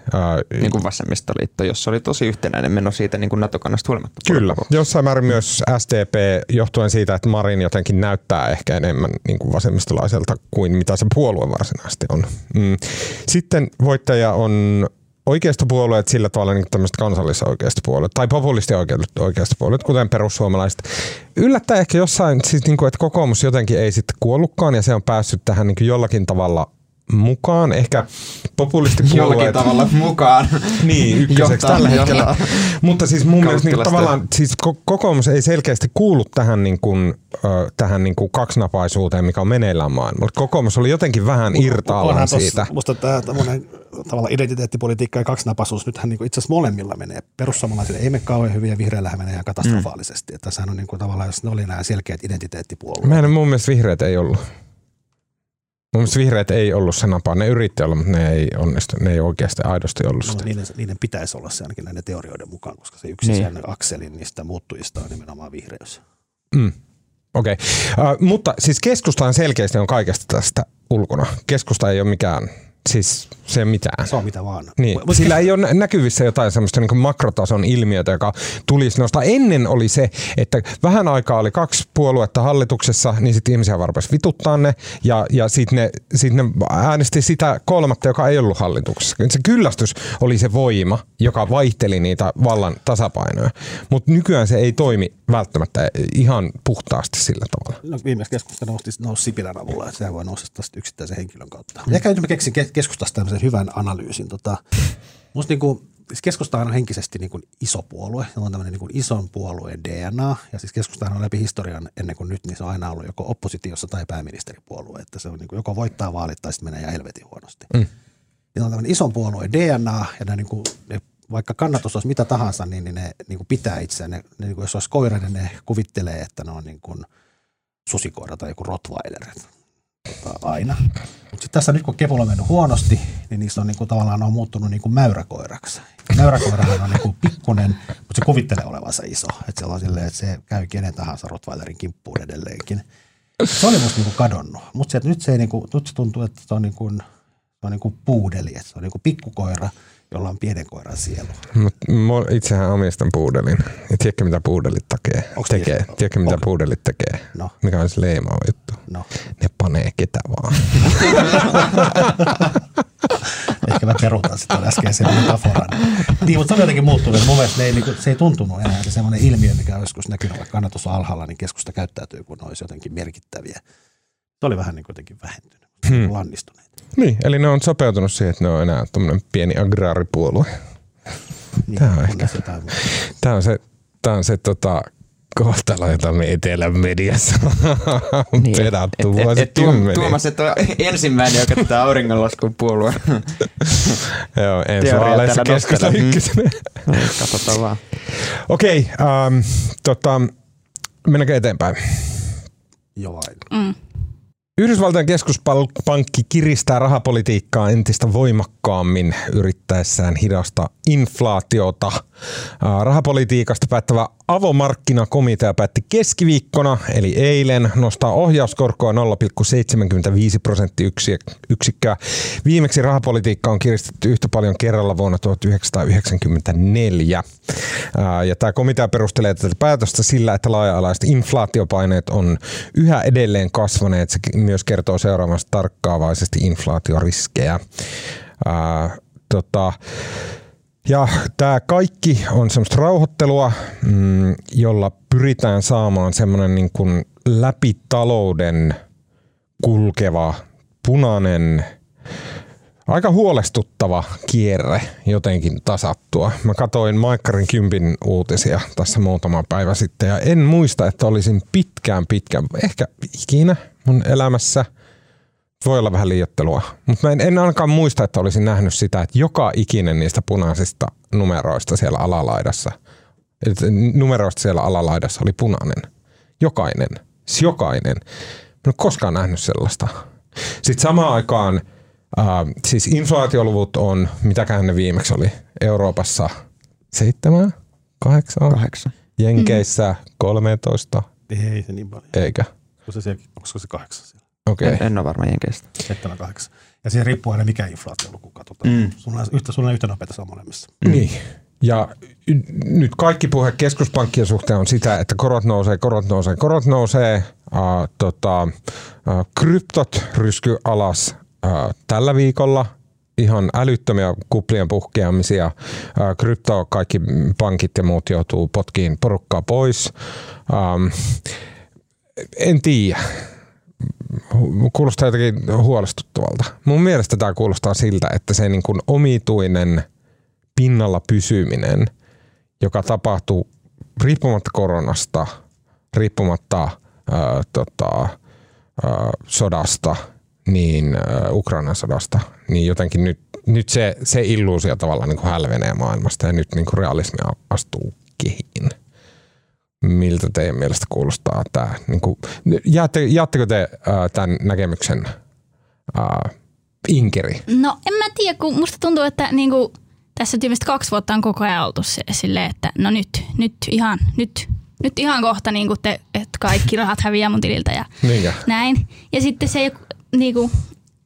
Niin kuin vasemmistoliitto, jossa oli tosi yhtenäinen meno siitä niin kuin NATO-kannasta huolimatta. Kyllä, jossain määrin myös SDP johtuen siitä, että Marin jotenkin näyttää ehkä enemmän niin kuin vasemmistolaiselta kuin mitä se puolue varsinaisesti on. Mm. Sitten voittaja on oikeistopuolueet sillä tavalla niin tämmöiset kansallisoikeistopuolueet tai populisti-oikeistopuolueet, kuten perussuomalaiset. Yllättää ehkä jossain, siis niin kuin, että kokoomus jotenkin ei sitten kuollutkaan ja se on päässyt tähän niin kuin jollakin tavalla mukaan. Ehkä Jollakin populistipuolueet... tavalla mukaan. Niin, ykköseksi tällä hetkellä. Mutta siis mun mielestä niin, tavallaan siis ko- kokoomus ei selkeästi kuulu tähän, niin kuin, tähän niin kuin kaksinapaisuuteen, mikä on meneillään maailmalla. Kokoomus oli jotenkin vähän irtaallaan siitä. Musta tämä tämmöinen tavallaan identiteettipolitiikka ja kaksinapaisuus, nythän niin itse asiassa molemmilla menee. Perussuomalaisille ei mene kauhean hyvin ja vihreällähän menee ihan katastrofaalisesti. Mm. Että tässähän on niin kuin, tavallaan, jos ne oli nämä selkeät identiteettipuolueet. Mä en, mun mielestä vihreät ei ollut. Mun mielestä vihreät ei ollut se napa. Ne yritti olla, mutta ne ei onnistu. Ne ei oikeasti aidosti ollut No, sitä. niiden, niiden pitäisi olla se ainakin näiden teorioiden mukaan, koska se yksi Niin. niin. akselin niistä muuttujista on nimenomaan vihreys. Mm. Okei, okay. uh, mutta siis keskusta on selkeästi on kaikesta tästä ulkona. Keskusta ei ole mikään, siis se mitään. Se on mitä vaan. Niin, Mut- sillä ei ole näkyvissä jotain semmoista niin makrotason ilmiötä, joka tulisi nostaa. Ennen oli se, että vähän aikaa oli kaksi puoluetta hallituksessa, niin sitten ihmisiä varmasti vituttaa ne, ja, ja sitten ne, sit ne äänesti sitä kolmatta, joka ei ollut hallituksessa. Se kyllästys oli se voima, joka vaihteli niitä vallan tasapainoja. Mutta nykyään se ei toimi välttämättä ihan puhtaasti sillä tavalla. No, viimeksi keskusta nousi, nousi Sipilän avulla, että sehän voi nousta yksittäisen henkilön kautta. Mm. Ehkä nyt mä keksin ke- keskustasta tämmöisen hyvän analyysin. Tota, musta niinku, siis keskustahan on henkisesti niin kuin iso puolue. Se on tämmöinen niin kuin ison puolueen DNA. Ja siis keskustahan on läpi historian ennen kuin nyt, niin se on aina ollut joko oppositiossa tai pääministeripuolue. Että se on niin kuin joko voittaa vaalit tai sitten menee ihan helvetin huonosti. Mm. Ja on tämmöinen ison puolueen DNA ja ne, niin kuin, ne vaikka kannatus olisi mitä tahansa, niin, niin ne niin kuin pitää itseään. Ne, ne, niin kuin jos olisi koira, niin ne kuvittelee, että ne on niin kuin susikoira tai joku rottweiler Tota, aina. Mutta tässä nyt kun kepulla on mennyt huonosti, niin niissä on niinku, tavallaan on muuttunut niinku mäyräkoiraksi. Mäyräkoirahan on niinku pikkunen, mutta se kuvittelee olevansa iso. Että se on silleen, että se käy kenen tahansa Rottweilerin kimppuun edelleenkin. Se oli musta niinku kadonnut. Mutta nyt, se ei niinku, nyt se tuntuu, että se on, niinku, se on niinku puudeli. Että se on niinku pikkukoira, jolla on pienen koiran sielu. Mut mä itsehän omistan puudelin. Ja tiedätkö mitä puudelit tekee? Onks tekee? tiedä? Tiedätkö mitä Onko? puudelit tekee? No. Mikä on se leimaava juttu? No, Ne panee ketä vaan. ehkä mä peruutan sitten äskeisen metaforan. Niin, mutta se on jotenkin muuttunut. Mun mielestä ne ei, niinku, se ei tuntunut enää. Se semmoinen ilmiö, mikä on joskus näkynyt, vaikka kannatus on alhaalla, niin keskusta käyttäytyy, kun ne olisi jotenkin merkittäviä. Se oli vähän niin kuin jotenkin vähentynyt, hmm. lannistuneet. Niin, eli ne on sopeutunut siihen, että ne on enää tämmöinen pieni agraaripuolue. Niin, Tää on kunnes ehkä. Tämä on se, tää on se tota, kohtalo, jota me etelän mediassa on niin, pedattu et, et, et, vuosikymmeniä. Tuomas, et ole ensimmäinen, joka tätä auringonlaskun puolue. Joo, ensi vaaleissa keskusta nostelee. Mm. ykkösenä. Katsotaan vaan. Okei, ähm, tota, mennäänkö eteenpäin? Jo vain. Mm. Yhdysvaltain keskuspankki kiristää rahapolitiikkaa entistä voimakkaammin yrittäessään hidastaa inflaatiota. Rahapolitiikasta päättävä avomarkkinakomitea päätti keskiviikkona, eli eilen, nostaa ohjauskorkoa 0,75 prosenttiyksikköä. Viimeksi rahapolitiikka on kiristetty yhtä paljon kerralla vuonna 1994. Ää, Ja tämä komitea perustelee tätä päätöstä sillä, että laaja-alaiset inflaatiopaineet on yhä edelleen kasvaneet. Se myös kertoo seuraamasta tarkkaavaisesti inflaatioriskejä. Tota, ja tämä kaikki on semmoista rauhoittelua, mm, jolla pyritään saamaan semmoinen niin kuin läpi talouden kulkeva punainen aika huolestuttava kierre jotenkin tasattua. Mä katsoin Maikkarin kympin uutisia tässä muutama päivä sitten ja en muista, että olisin pitkään pitkään, ehkä ikinä mun elämässä, voi olla vähän liiottelua, mutta mä en, en ainakaan muista, että olisin nähnyt sitä, että joka ikinen niistä punaisista numeroista siellä alalaidassa, että numeroista siellä alalaidassa oli punainen. Jokainen. Siis jokainen. Mä en ole koskaan nähnyt sellaista. Sitten samaan aikaan äh, siis inflaatioluvut on, mitäkään ne viimeksi oli, Euroopassa seitsemän, kahdeksan, Kahdeksan. Jenkeissä 13, Ei se niin paljon. eikä. Onko se, siellä, onko se kahdeksan Okei. En, en ole varma jenkeistä. Seitsemän, kahdeksan. Ja siihen riippuu aina mikä inflaatioluku katsotaan. Mm. Mm. Sulla, on yhtä, sulla on yhtä nopeita saa molemmissa. Niin. Ja y- nyt kaikki puhe keskuspankkien suhteen on sitä, että korot nousee, korot nousee, korot nousee. Uh, tota, uh, kryptot rysky alas uh, tällä viikolla. Ihan älyttömiä kuplien puhkeamisia. Uh, krypto, kaikki pankit ja muut joutuu potkiin porukkaa pois. Um, en tiedä kuulostaa jotenkin huolestuttavalta. Mun mielestä tämä kuulostaa siltä, että se niin kuin omituinen pinnalla pysyminen, joka tapahtuu riippumatta koronasta, riippumatta ää, tota, ää, sodasta, niin ää, Ukrainan sodasta, niin jotenkin nyt, nyt se, se illuusio tavallaan niin kuin hälvenee maailmasta ja nyt niin kuin realismi astuu kehiin miltä teidän mielestä kuulostaa tämä? Niin kuin, jaatte, jaatteko te ää, tämän näkemyksen ää, Inkeri? No en mä tiedä, kun musta tuntuu, että niinku, tässä tyypistä kaksi vuotta on koko ajan oltu se, silleen, että no nyt, nyt ihan, nyt, nyt ihan kohta niinku te, että kaikki rahat häviää mun tililtä ja Niinkö? näin. Ja sitten se niinku,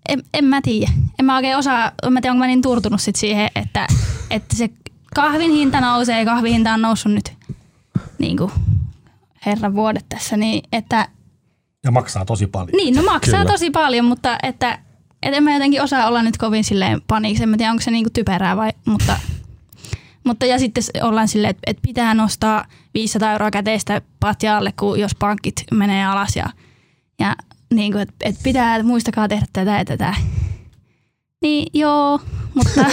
en, en mä tiedä. En mä oikein osaa, en mä tiedä, onko mä niin turtunut sit siihen, että, että se kahvin hinta nousee, kahvin hinta on noussut nyt niinku herran vuodet tässä, niin että Ja maksaa tosi paljon. niin, no maksaa Kyllä. Tosi paljon, mutta että, että en mä jotenkin osaa olla nyt kovin silleen paniiksi. En mä tiedä, onko se niinku typerää vai, mutta, mutta ja sitten ollaan silleen, että, että pitää nostaa 500 euroa käteistä patjaalle, kun jos pankit menee alas ja, ja niin kuin, että, että pitää, muistakaa tehdä tätä ja tätä. Niin joo, mutta,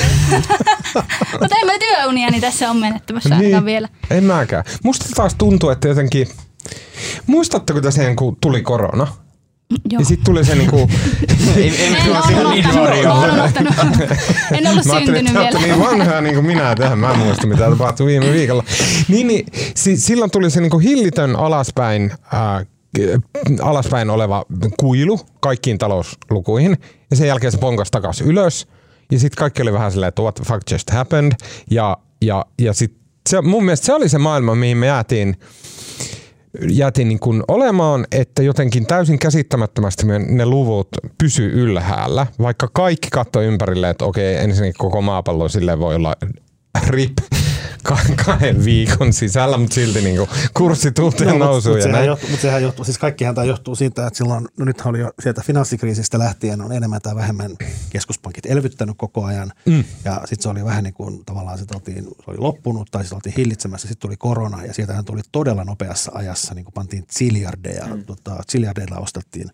mutta en mä työuniani tässä on menettämässä ainakaan vielä. En mäkään. Musta taas tuntuu, että jotenkin... Muistatteko te sen, kun tuli korona? Joo. Ja sitten tuli se niinku... En niin olen unohtanut. En ollut Mä ajattelin, syntynyt että te olette vielä. niin vanhaa niin kuin minä tähän. Mä en muista, mitä tapahtui viime viikolla. Niin, niin si- silloin tuli se niinku hillitön alaspäin, äh, alaspäin oleva kuilu kaikkiin talouslukuihin. Ja sen jälkeen se ponkas takas ylös. Ja sitten kaikki oli vähän silleen, että what the fuck just happened. Ja, ja, ja sit se, mun mielestä se oli se maailma, mihin me jäätiin jäätiin niin kuin olemaan, että jotenkin täysin käsittämättömästi ne luvut pysy ylhäällä, vaikka kaikki katsoi ympärille, että okei, ensinnäkin koko maapallo silleen voi olla rip kahden viikon sisällä, mutta silti niin kuin kurssit uuteen nousuun. Mutta ja sehän, johtuu, mut sehän johtuu, siis kaikkihan tämä johtuu siitä, että silloin, no nythän oli jo sieltä finanssikriisistä lähtien on enemmän tai vähemmän keskuspankit elvyttänyt koko ajan. Mm. Ja sitten se oli vähän niin kuin tavallaan sit oltiin, se oli loppunut tai sitten oltiin hillitsemässä. Sitten tuli korona ja sieltähän tuli todella nopeassa ajassa, niin kuin pantiin ziljardeja, mm. tota, ziljardeilla ostettiin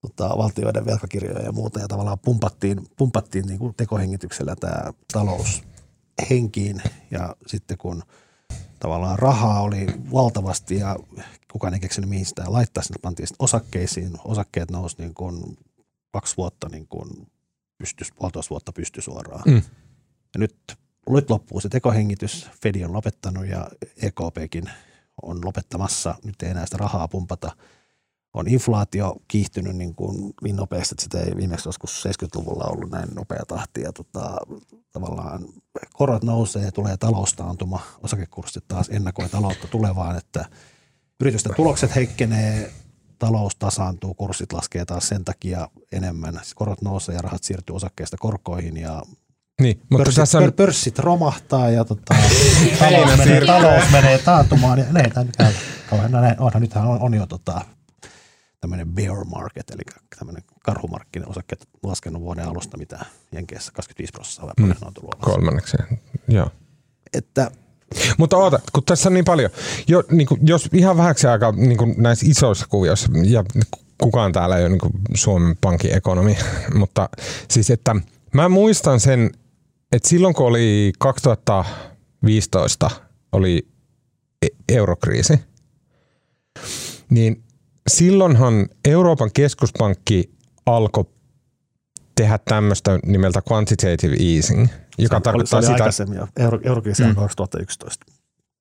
tota, valtioiden velkakirjoja ja muuta ja tavallaan pumpattiin, pumpattiin niin kuin tekohengityksellä tämä talous henkiin ja sitten kun tavallaan rahaa oli valtavasti ja kukaan ei keksinyt mihin sitä laittaa, sinne pantiin sitten osakkeisiin. Osakkeet nousi niin kuin kaksi vuotta niin kuin pystys, puolitoista vuotta pysty suoraan. Mm. Ja nyt, nyt loppuu se tekohengitys, Fedi on lopettanut ja EKPkin on lopettamassa, nyt ei enää sitä rahaa pumpata. On inflaatio kiihtynyt niin, kuin niin nopeasti, että sitä ei viimeksi joskus 70-luvulla ollut näin nopea tahti. Ja tota, tavallaan korot nousee, tulee taloustaantuma, osakekurssit taas ennakoi taloutta tulevaan, että yritysten tulokset heikkenee, talous tasaantuu, kurssit laskee taas sen takia enemmän. Siis korot nousee ja rahat siirtyy osakkeista korkoihin ja Niin, mutta pörssit, tässä on, pör, pörssit romahtaa ja tota, talous, menee, talous menee taantumaan. Ja ei tämä mikään kauhean, no, näin, onhan nythän on, on jo tota, tämmöinen bear market, eli tämmöinen karhumarkkinen osakkeet laskenut vuoden alusta, mitä Jenkeissä 25 prosenttia ne on tullut alas. kolmanneksi, joo. Että Mutta oota, kun tässä on niin paljon. Jo, niin kuin, jos ihan vähäksi aikaa niin kuin näissä isoissa kuvioissa, ja kukaan täällä ei ole niin kuin Suomen Pankin ekonomi, mutta siis että mä muistan sen, että silloin kun oli 2015 oli e- eurokriisi, niin silloinhan Euroopan keskuspankki alkoi tehdä tämmöistä nimeltä quantitative easing, joka se oli, se tarkoittaa oli sitä, aikaisemmin jo. Euro, mm. 2011.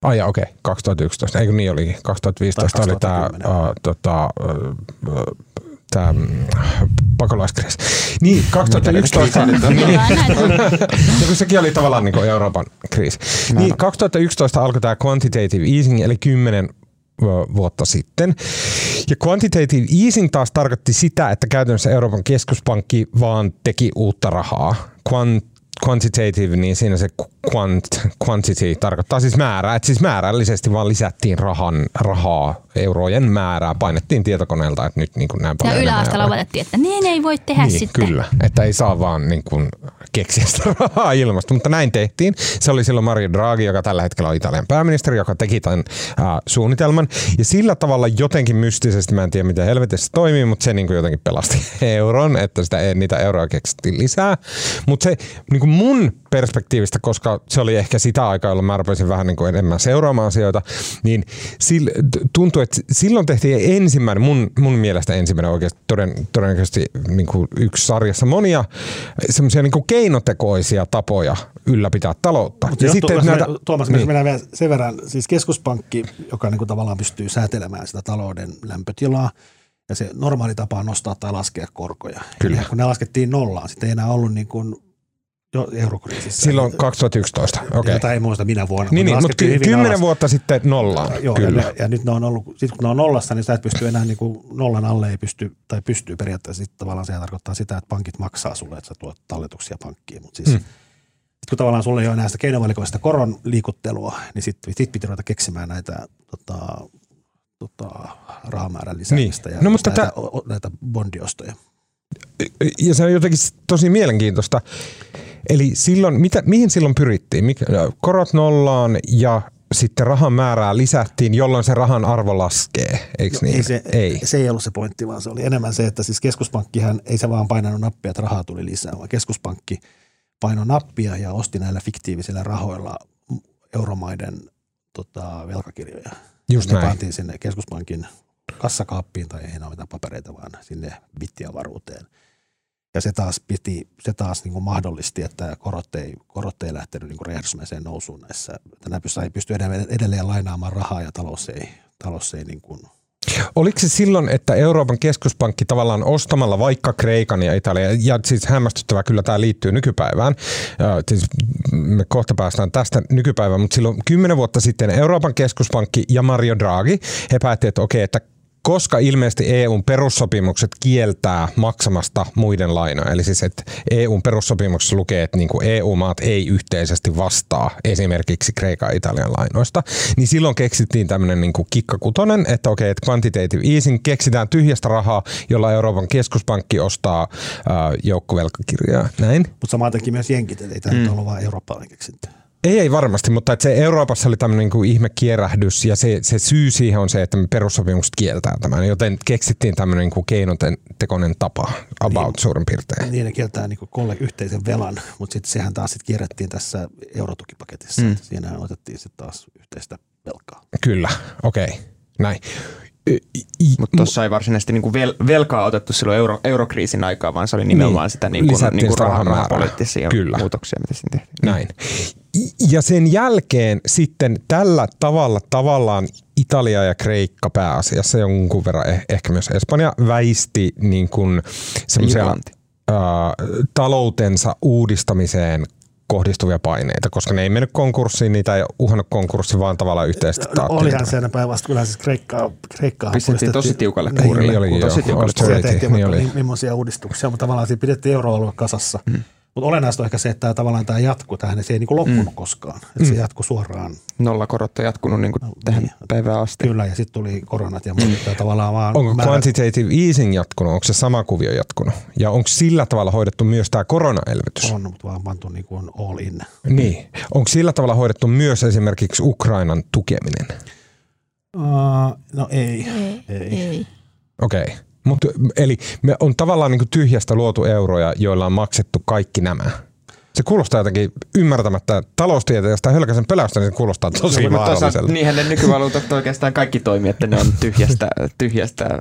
Ai okei, okay. 2011. Eikö niin olikin? 2015 Tai oli tämä 2010. uh, tota, uh, tää, mm, pakolaiskriisi. Niin, 2011. niin, Kyllä, näin on. ja kun sekin oli tavallaan niin kuin Euroopan kriisi. Niin, 2011 alkoi tämä quantitative easing, eli 10 ö, vuotta sitten. Ja quantitative easing taas tarkoitti sitä, että käytännössä Euroopan keskuspankki vaan teki uutta rahaa. Quant, quantitative, niin siinä se quant, quantity tarkoittaa siis määrää, että siis määrällisesti vaan lisättiin rahan, rahaa, eurojen määrää, painettiin tietokoneelta, että nyt niin kuin näin Ja paljon enemmän yläasteella euroja. opetettiin, että niin ei voi tehdä Niin, sitten. kyllä, että ei saa vaan niin kuin keksiä sitä rahaa ilmasta, mutta näin tehtiin. Se oli silloin Mario Draghi, joka tällä hetkellä on Italian pääministeri, joka teki tämän äh, suunnitelman. Ja sillä tavalla jotenkin mystisesti, mä en tiedä miten helvetissä toimii, mutta se niin kuin jotenkin pelasti euron, että sitä ei, niitä euroja keksittiin lisää. Mutta se niin kuin mun perspektiivistä, koska se oli ehkä sitä aikaa, jolloin mä rupesin vähän niin kuin enemmän seuraamaan asioita, niin sil, tuntui, että silloin tehtiin ensimmäinen, mun, mun mielestä ensimmäinen oikeasti toden, todennäköisesti niin kuin yksi sarjassa monia semmoisia niin kuin keinotekoisia tapoja ylläpitää taloutta. Mutta ja sitten, jos näitä- Tuomas, niin, mennään vielä sen verran, siis keskuspankki, joka niin kuin tavallaan pystyy säätelemään sitä talouden lämpötilaa, ja se normaali tapa on nostaa tai laskea korkoja. Kyllä. Ja kun ne laskettiin nollaan, sitten ei enää ollut niin kuin jo eurokriisissä. silloin 2011, okei. Okay. Ei muista minä vuonna. Niin, niin mutta ky- kymmenen alas. vuotta sitten nollaan, Joo, kyllä. Ja, ja, nyt ne on ollut, sit kun ne on nollassa, niin sitä et pysty enää niin kuin nollan alle ei pysty, tai pystyy periaatteessa. Sitten tavallaan se tarkoittaa sitä, että pankit maksaa sulle, että sä tuot talletuksia pankkiin. Mutta siis, Hmm. mm. sit kun tavallaan sulle ei ole enää sitä keinovalikoista koron liikuttelua, niin sitten sit piti ruveta keksimään näitä tota, tota, rahamäärän lisäämistä Niin. ja No, mutta näitä, o- näitä bondiostoja. ja se on jotenkin tosi mielenkiintoista. Eli silloin, mitä, mihin silloin pyrittiin? Korot nollaan ja sitten rahan määrää lisättiin, jolloin se rahan arvo laskee, eikö niin? Ei se, ei. se ei ollut se pointti, vaan se oli enemmän se, että siis keskuspankkihan ei se vaan painanut nappia, että rahaa tuli lisää, vaan keskuspankki paino nappia ja osti näillä fiktiivisillä rahoilla euromaiden tota, velkakirjoja. Just ne näin. pantiin sinne keskuspankin kassakaappiin tai ei ole mitään papereita, vaan sinne bittiavaruuteen. Ja se taas, piti, se taas niin kuin mahdollisti, että korot ei, korot ei lähtenyt niin räjähdysmäiseen nousuun näissä. Pysty, ei pysty edelleen, edelleen lainaamaan rahaa ja talous ei, talous ei niin kuin Oliko se silloin, että Euroopan keskuspankki tavallaan ostamalla vaikka Kreikan ja Italian, ja siis hämmästyttävää kyllä tämä liittyy nykypäivään, siis me kohta päästään tästä nykypäivään, mutta silloin kymmenen vuotta sitten Euroopan keskuspankki ja Mario Draghi, he päättivät, että okei, että koska ilmeisesti EUn perussopimukset kieltää maksamasta muiden lainoja. Eli siis, että EUn perussopimuksessa lukee, että niin kuin EU-maat ei yhteisesti vastaa esimerkiksi Kreikan ja Italian lainoista. Niin silloin keksittiin tämmöinen niin kuin kikkakutonen, että okei, että quantitative easing keksitään tyhjästä rahaa, jolla Euroopan keskuspankki ostaa ää, joukkovelkakirjaa. Näin? Mutta samaan teki myös jenkit, eli tämä mm. ollut vain eurooppalainen keksintö. Ei, ei varmasti, mutta että se Euroopassa oli tämmöinen niin kuin ihme kierrähdys ja se, se syy siihen on se, että me perussopimukset kieltää tämän, joten keksittiin tämmöinen niin kuin keinotekoinen tapa about niin, suurin piirtein. Niin ne kieltää niin kolle yhteisen velan, mutta sitten sehän taas sit kierrettiin tässä eurotukipaketissa. Mm. Siinähän otettiin sitten taas yhteistä velkaa. Kyllä, okei, okay. näin. Mutta tuossa ei varsinaisesti niinku vel- velkaa otettu silloin euro- eurokriisin aikaa, vaan se oli nimenomaan niin. sitä niinku, niinku sitä raha- rahamäärää. rahapoliittisia Kyllä. muutoksia, mitä siinä tehtiin. Näin. Ja sen jälkeen sitten tällä tavalla tavallaan Italia ja Kreikka pääasiassa jonkun verran eh- ehkä myös Espanja väisti niin kuin semmoisia taloutensa uudistamiseen kohdistuvia paineita, koska ne ei mennyt konkurssiin, niitä ei uhannut konkurssi, vaan tavallaan yhteisesti No, taattiin. olihan se päinvastoin, kyllä siis Kreikkaa, Kreikkaa Pistettiin tosi tiukalle Niin, kuurille. niin oli, joo. tosi tiukalle Austerity, kuurille. Siellä tehtiin niin millaisia uudistuksia, mutta tavallaan siinä pidettiin euroalue kasassa. Mm. Mutta olennaista on ehkä se, että tämä, tavallaan tämä jatkuu tähän, se ei niin kuin loppunut mm. koskaan. Että mm. se jatkuu suoraan. Nollakorot on jatkunut niinku tähän niin. päivään asti. Kyllä, ja sitten tuli koronat ja muut. Mm. tavallaan vaan Onko määrät- quantitative easing jatkunut? Onko se sama kuvio jatkunut? Ja onko sillä tavalla hoidettu myös tämä koronaelvytys? on, mutta vaan pantu niin kuin all in. Niin. Onko sillä tavalla hoidettu myös esimerkiksi Ukrainan tukeminen? Uh, no ei. Ei, ei. ei. Okei. Okay. Mut, eli me on tavallaan niin tyhjästä luotu euroja, joilla on maksettu kaikki nämä. Se kuulostaa jotenkin ymmärtämättä taloustieteestä hölkäsen pelästä, niin se kuulostaa tosi Mutta toisaalta vaaralliselta. niinhän ne nykyvaluutat oikeastaan kaikki toimii, että ne on tyhjästä, tyhjästä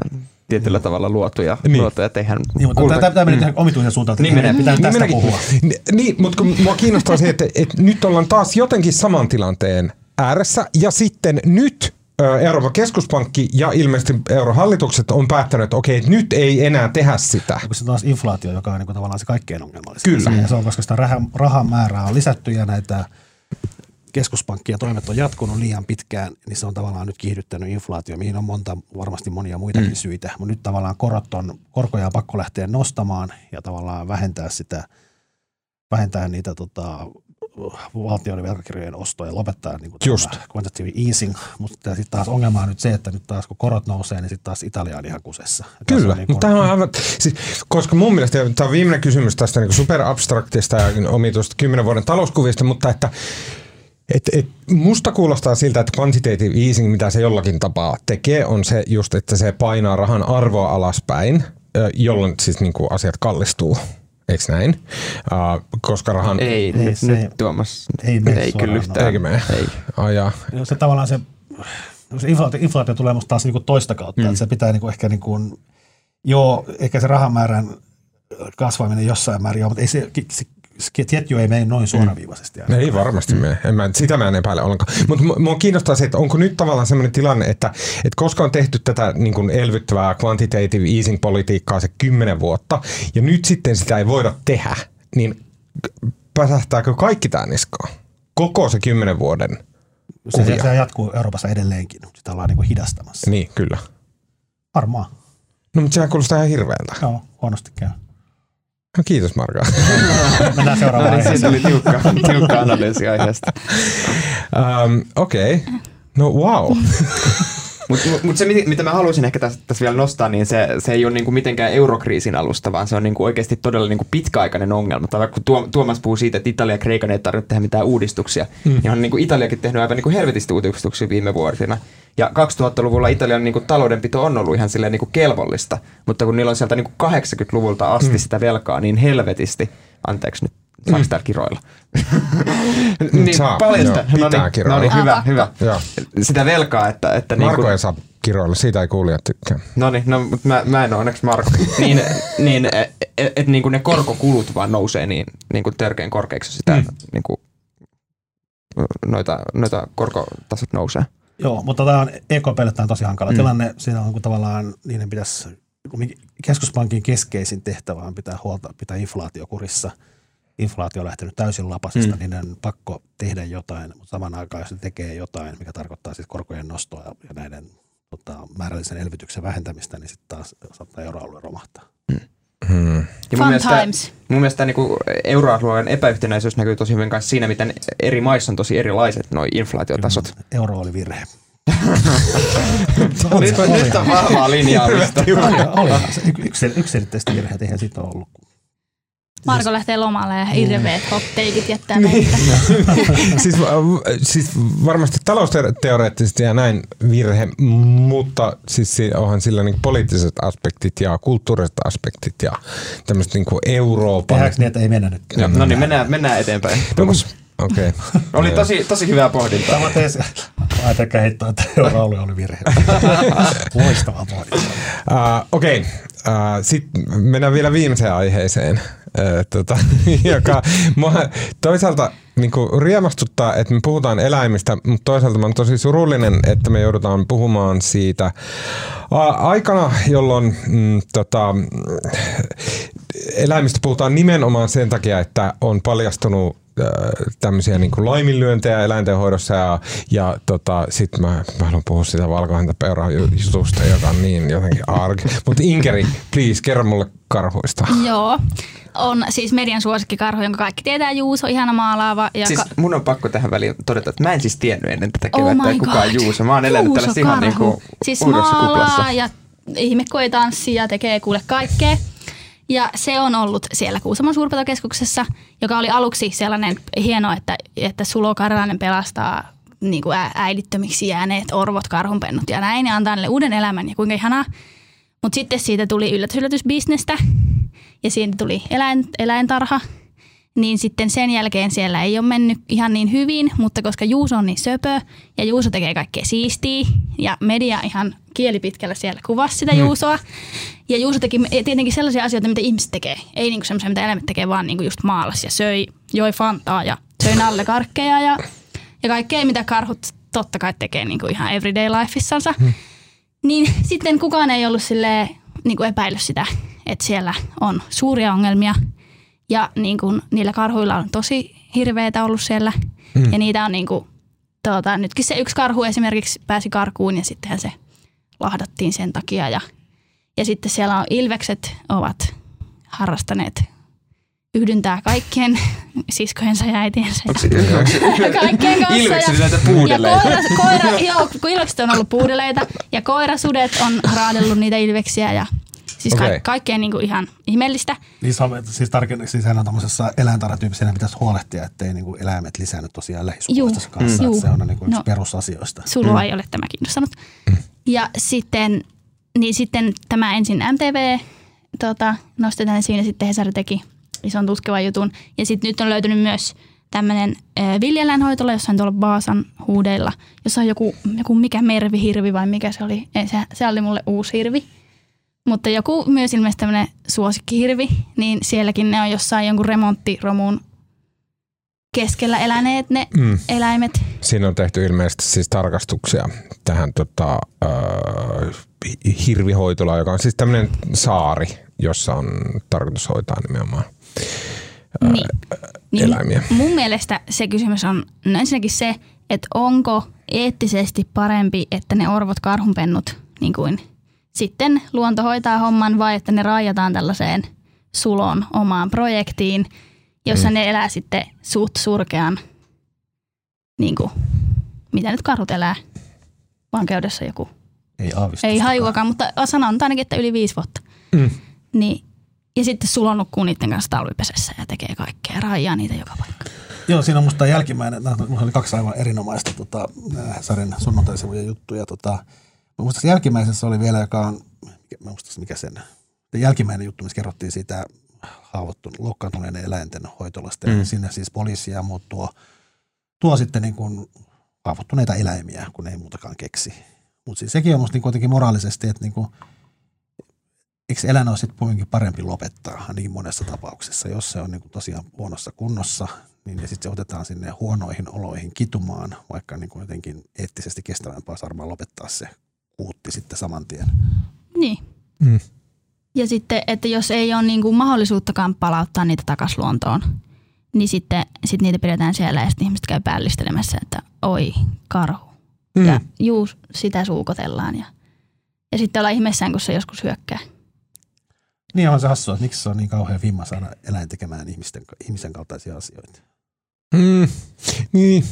tietyllä tavalla luotuja. Niin. luotuja Niin, mutta kulta- tämä, tämä meni tähän omituisen suuntaan. Niin menee. Pitää Niin tästä minäkin- puhua. Ni- Niin, mutta kun mua kiinnostaa se, että, että nyt ollaan taas jotenkin saman tilanteen ääressä ja sitten nyt Euroopan keskuspankki ja ilmeisesti eurohallitukset on päättänyt, että okei, että nyt ei enää tehdä sitä. Se on taas inflaatio, joka on niin kuin tavallaan se kaikkein ongelmallisin. Kyllä. Ja se on, koska sitä rahan, rahan määrää on lisätty ja näitä keskuspankkien toimet on jatkunut liian pitkään, niin se on tavallaan nyt kiihdyttänyt inflaatio, mihin on monta, varmasti monia muitakin mm. syitä. Mutta nyt tavallaan korot on, korkoja on pakko lähteä nostamaan ja tavallaan vähentää sitä, vähentää niitä tota, valtioiden velkakirjojen ostoja, lopettaa niin kuin Just. quantitative easing, mutta sitten taas ongelma on nyt se, että nyt taas kun korot nousee, niin sitten taas Italia on ihan kusessa. Ja Kyllä, on niin mutta tämä on aivan, siis, koska mun mielestä, tämä on viimeinen kysymys tästä niin superabstraktista ja omituista kymmenen vuoden talouskuvista, mutta että et, et, musta kuulostaa siltä, että quantitative easing, mitä se jollakin tapaa tekee, on se just, että se painaa rahan arvoa alaspäin, jolloin siis niin kuin asiat kallistuu. Eikö näin? Uh, koska rahan... Ei, Ei, nyt, se- nyt Tuomas, ei mene ei suoraan kyllä yhtään. Eikö mene? Ei. Ai jaa. No se tavallaan se, se inflaatio, inflaatio tulee musta taas niinku toista kautta, mm. että se pitää niinku ehkä niinku, joo, ehkä se rahamäärän kasvaminen jossain määrin, joo, mutta ei se, se, se ketju ei mene noin suoraviivaisesti. aina. Ei varmasti mene. En mä, sitä mä en epäile ollenkaan. Mutta mua kiinnostaa se, että onko nyt tavallaan sellainen tilanne, että, että koska on tehty tätä niin kuin elvyttävää quantitative easing politiikkaa se kymmenen vuotta, ja nyt sitten sitä ei voida tehdä, niin päsähtääkö kaikki tämä niskaan? Koko se kymmenen vuoden se, se, se jatkuu Euroopassa edelleenkin, sitä ollaan niinku hidastamassa. Niin, kyllä. Varmaan. No, mutta sehän kuulostaa ihan hirveältä. Joo, huonosti käy. No, kiitos Marka. Mennään No seuraavaan niin, siitä oli tiukka, tiukka analyysi aiheesta. um, Okei. Okay. No wow. Mutta mut, mut se, mit- mitä mä haluaisin ehkä tässä, tässä vielä nostaa, niin se, se ei ole niinku mitenkään eurokriisin alusta, vaan se on niinku oikeasti todella niinku pitkäaikainen ongelma. Tai vaikka kun Tuo, Tuomas puhuu siitä, että Italia ja Kreikan ei tarvitse tehdä mitään uudistuksia, mm. niin on niinku Italiakin tehnyt aivan niinku helvetisti uudistuksia viime vuosina. Ja 2000-luvulla Italian niinku taloudenpito on ollut ihan silleen niinku kelvollista, mutta kun niillä on sieltä niinku 80-luvulta asti mm. sitä velkaa niin helvetisti, anteeksi nyt Saako täällä kiroilla? niin, Saa, paljon sitä. joo, pitää no niin, kiroilla. no niin, hyvä, hyvä. Joo. Sitä velkaa, että, että niin Marko kuin, ei saa kiroilla, siitä ei kuulijat tykkää. No niin, no, mutta mä, mä en ole onneksi Marko. niin, niin että et, et, niin ne korkokulut vaan nousee niin, niin kuin törkeän korkeaksi, jos sitä mm. niin kuin, noita, noita korkotasot nousee. Joo, mutta tämä on EKPlle tämä on tosi hankala Mm. mm. tilanne. Siinä on kun tavallaan niiden pitäisi, kun keskuspankin keskeisin tehtävä on pitää huolta, pitää inflaatio kurissa. Inflaatio on lähtenyt täysin lapasesta, Mm. mm. niiden on pakko tehdä jotain, mutta samaan aikaan jos ne tekee jotain, mikä tarkoittaa siis korkojen nostoa ja, näiden tota, määrällisen elvytyksen vähentämistä, niin sitten taas saattaa euroalue romahtaa. Hmm. Ja mun Fun mielestä, times. mun mielestä niin kuin euroalueen epäyhtenäisyys näkyy tosi hyvin kanssa siinä, miten eri maissa on tosi erilaiset noi inflaatiotasot. Euro oli virhe. Nyt, on- nyt on vahvaa linjaamista. Oli, olihan se yksi, yksiselitteistä virheet, eihän siitä ole ollut. Marko lähtee lomalle ja hirveet hotteikit jättää Niin. meitä. siis, äh, siis varmasti talousteoreettisesti ja näin virhe, mutta siis si- onhan sillä niin poliittiset aspektit ja kulttuuriset aspektit ja tämmöiset niin Euroopan... Tehdäänkö niin, että ei mennä nyt? Joo, no niin, mennään, mennään eteenpäin. No, kun- Okei. Oli tosi, tosi hyvää pohdintaa. Tavoitteessa ajatelkaa heittoa, että euroalue oli virhe. Loistava pohdinta. Uh, Okei, okay. uh, sitten mennään vielä viimeiseen aiheeseen, tota, joka mua toisaalta niin riemastuttaa, että me puhutaan eläimistä, mutta toisaalta mä oon tosi surullinen, että me joudutaan puhumaan siitä. Uh, aikana, jolloin mm, tota, eläimistä puhutaan nimenomaan sen takia, että on paljastunut tämmöisiä niin kuin laiminlyöntejä eläintenhoidossa ja, ja tota, sit mä, mä haluan puhua sitä valkohäntäpeuraa jutusta, joka on niin jotenkin arg. Mutta Inkeri, please, kerro mulle karhuista. Joo. On siis median suosikkikarhu, jonka kaikki tietää Juuso, ihana maalaava. Ja Siis ka- mun on pakko tähän väliin todeta, että mä en siis tiennyt ennen tätä Oh kevättä, my että kuka on God. Juuso. Mä oon elänyt tällaista ihan Karhu. niinku siis uudessa kuplassa. ja ihme kun ei tanssi ja tekee kuule kaikkea. Ja se on ollut siellä Kuusamon suurpetokeskuksessa, joka oli aluksi sellainen hieno, että, että Sulo Karjalainen pelastaa niin kuin äidittömiksi jääneet orvot, karhunpennut ja näin ja antaa niille uuden elämän ja kuinka ihanaa. Mutta sitten siitä tuli yllätys, yllätys bisnestä ja siitä tuli eläin, eläintarha. Niin sitten sen jälkeen siellä ei ole mennyt ihan niin hyvin, mutta koska Juuso on niin söpö ja Juuso tekee kaikkea siistiä ja media ihan kielipitkällä siellä kuvasi sitä Juusoa. Ja Juuso teki tietenkin sellaisia asioita, mitä ihmiset tekee. Ei niinku semmoisia, mitä eläimet tekee, vaan niinku just maalas ja söi, joi fantaa ja söi nallekarkkeja ja, ja kaikkea, mitä karhut totta kai tekee niinku ihan everyday lifeissansa. Niin sitten kukaan ei ollut silleen, niin kuin epäillyt sitä, että siellä on suuria ongelmia. Ja niin kuin, niillä karhuilla on tosi hirveitä ollut siellä. Mm. Ja niitä on niin kuin, tuota, nytkin se yksi karhu esimerkiksi pääsi karkuun ja sittenhän se lahdattiin sen takia. Ja, ja sitten siellä on ilvekset ovat harrastaneet yhdyntää kaikkien siskojensa ja äitiensä. Ja kaikkien kanssa. Ilveksillä ja, näitä ja puudeleita. koira, koira, joo, kun ilvekset on ollut puudeleita ja koirasudet on raadellut niitä ilveksiä ja siis ka- Okei. kaikkea niin kuin ihan ihmeellistä. Niin se on, siis tarkemmin, siis hän on tämmöisessä eläintarhatyyppisessä, pitäisi huolehtia, ettei niin kuin eläimet lisännyt tosiaan lähisukulaisessa kanssa. Mm. Se on niin kuin yksi No. perusasioista. Sulua mm. ei ole tämä kiinnostanut. Ja sitten, niin sitten tämä ensin MTV tota, nostetaan esiin ja sitten Hesari teki ison tuskevan jutun. Ja sitten nyt on löytynyt myös tämmöinen äh, viljeläinhoitola jossain tuolla Baasan huudeilla, jossa on joku, joku mikä mervihirvi vai mikä se oli. Ei, se, se oli mulle uusi hirvi. Mutta joku myös ilmeisesti tämmöinen suosikkihirvi, niin sielläkin ne on jossain jonkun remonttiromuun keskellä eläneet ne Mm. eläimet. Siinä on tehty ilmeisesti siis tarkastuksia tähän tota, äh, hirvihoitolaan, joka on siis tämmöinen saari, jossa on tarkoitus hoitaa nimenomaan Niin. niin eläimiä. Mun mielestä se kysymys on no ensinnäkin se, että onko eettisesti parempi, että ne orvot karhunpennut niin kuin sitten luonto hoitaa homman vai että ne raajataan tällaiseen sulon omaan projektiin, jossa mm. ne elää sitten suht surkean, niin kuin, mitä nyt karhut elää, vankeudessa joku. Ei aavistusta. Ei hajuakaan, mutta sanotaan ainakin, että yli viisi vuotta. Mm. Niin, ja sitten sulo nukkuu niiden kanssa talvipesässä ja tekee kaikkea, raijaa niitä joka paikka. Joo, siinä on musta jälkimmäinen, mulla oli kaksi aivan erinomaista tota, sarjan sunnuntaisivujen juttuja. Tota, musta se jälkimmäisessä oli vielä, joka on, mikä- mä muistan mikä sen, se jälkimmäinen juttu, missä kerrottiin siitä haavoittunut, loukkaantuneiden eläinten hoitolasta. Mm. Sinne siis poliisi ja muut tuo, tuo sitten niin kuin haavoittuneita eläimiä, kun ei muutakaan keksi. Mutta siis sekin on musta niin kuitenkin moraalisesti, että niin kuin, eikö eläin ole sitten kuitenkin parempi lopettaa niin monessa tapauksessa, jos se on niin kuin tosiaan huonossa kunnossa, niin ja sitten se otetaan sinne huonoihin oloihin kitumaan, vaikka niin kuin jotenkin eettisesti kestävämpää olisi varmaan lopettaa se kuutti sitten saman tien. Niin. Mm. Ja sitten, että jos ei ole niin kuin mahdollisuuttakaan palauttaa niitä takaisin luontoon, niin sitten sit niitä pidetään siellä ja sitten ihmiset käy päällistelemässä, että oi, karhu. Mm. Mm. Ja juu, sitä suukotellaan. Ja, ja sitten ollaan ihmeessään, kun se joskus hyökkää. Niin on se hassua, että miksi se on niin kauhean vimma saada eläin tekemään ihmisten, ihmisen kaltaisia asioita. Mm. Niin.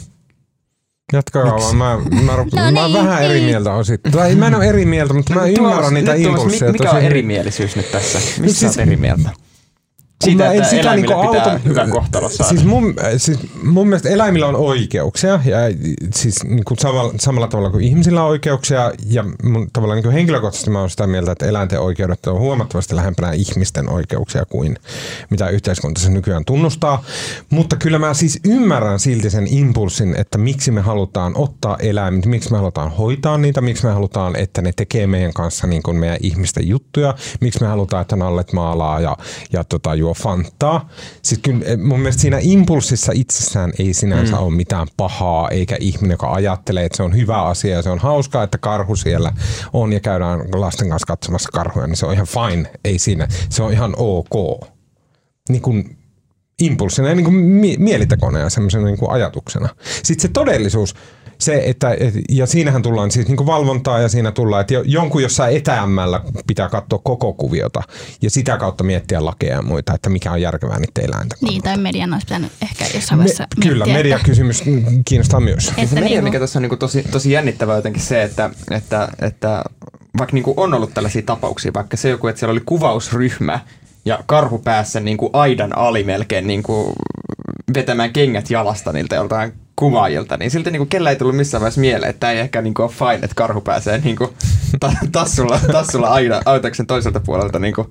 Jatkaa vaan. Mä, mä, rup- No mä oon niin, vähän eri niin. mieltä osittain. Tai mä en ole eri mieltä, mutta mä ymmärrän niitä impulsseja. Mikä tosi on erimielisyys nyt tässä? Mistä siis- siis, sä oot eri mieltä? Siitä, mä en että sitä niinku pitää auto- hyvä kohtalo saada. Siis mun, siis mun mielestä eläimillä on oikeuksia, ja siis niin kuin samalla, samalla tavalla kuin ihmisillä on oikeuksia, ja mun, tavallaan niin kuin henkilökohtaisesti mä oon sitä mieltä, että eläinten oikeudet on huomattavasti lähempänä ihmisten oikeuksia kuin mitä yhteiskunta se nykyään tunnustaa. Mutta kyllä mä siis ymmärrän silti sen impulssin, että miksi me halutaan ottaa eläimet, miksi me halutaan hoitaa niitä, miksi me halutaan, että ne tekee meidän kanssa niin kuin meidän ihmisten juttuja, miksi me halutaan, että nallet maalaa ja, ja tota, juo fantaa. Siis kyllä eh, mun mielestä siinä impulssissa itsessään ei sinänsä mm. ole mitään pahaa, eikä ihminen, joka ajattelee, että se on hyvä asia ja se on hauskaa, että karhu siellä on ja käydään lasten kanssa katsomassa karhuja, niin se on ihan fine, ei siinä. Se on ihan ok. Niin kuin impulssina ja niin kuin mie- mielitekona ja semmoisena niin ajatuksena. Sitten se todellisuus, se, että, et, ja siinähän tullaan siis niin valvontaa ja siinä tullaan, että jo- jonkun jossain etäämmällä pitää katsoa koko kuviota ja sitä kautta miettiä lakeja ja muita, että mikä on järkevää niiden eläinten Niin, tai median olisi pitänyt ehkä jossain Me, vaiheessa kyllä, miettiä, mediakysymys kiinnostaa myös. Että, Ja se että media, niinku, mikä tässä on niinku tosi, tosi jännittävää jotenkin se, että, että, että vaikka niinku on ollut tällaisia tapauksia, vaikka se joku, että siellä oli kuvausryhmä ja karhu päässä niinku aidan ali melkein niinku vetämään kengät jalasta niiltä joltain kuvaajilta, niin silti niinku kellä ei tullut missään vaiheessa mieleen, että tämä ei ehkä niinku ole fine, että karhu pääsee niinku ta- tassulla, tassulla aina autaksen toiselta puolelta niinku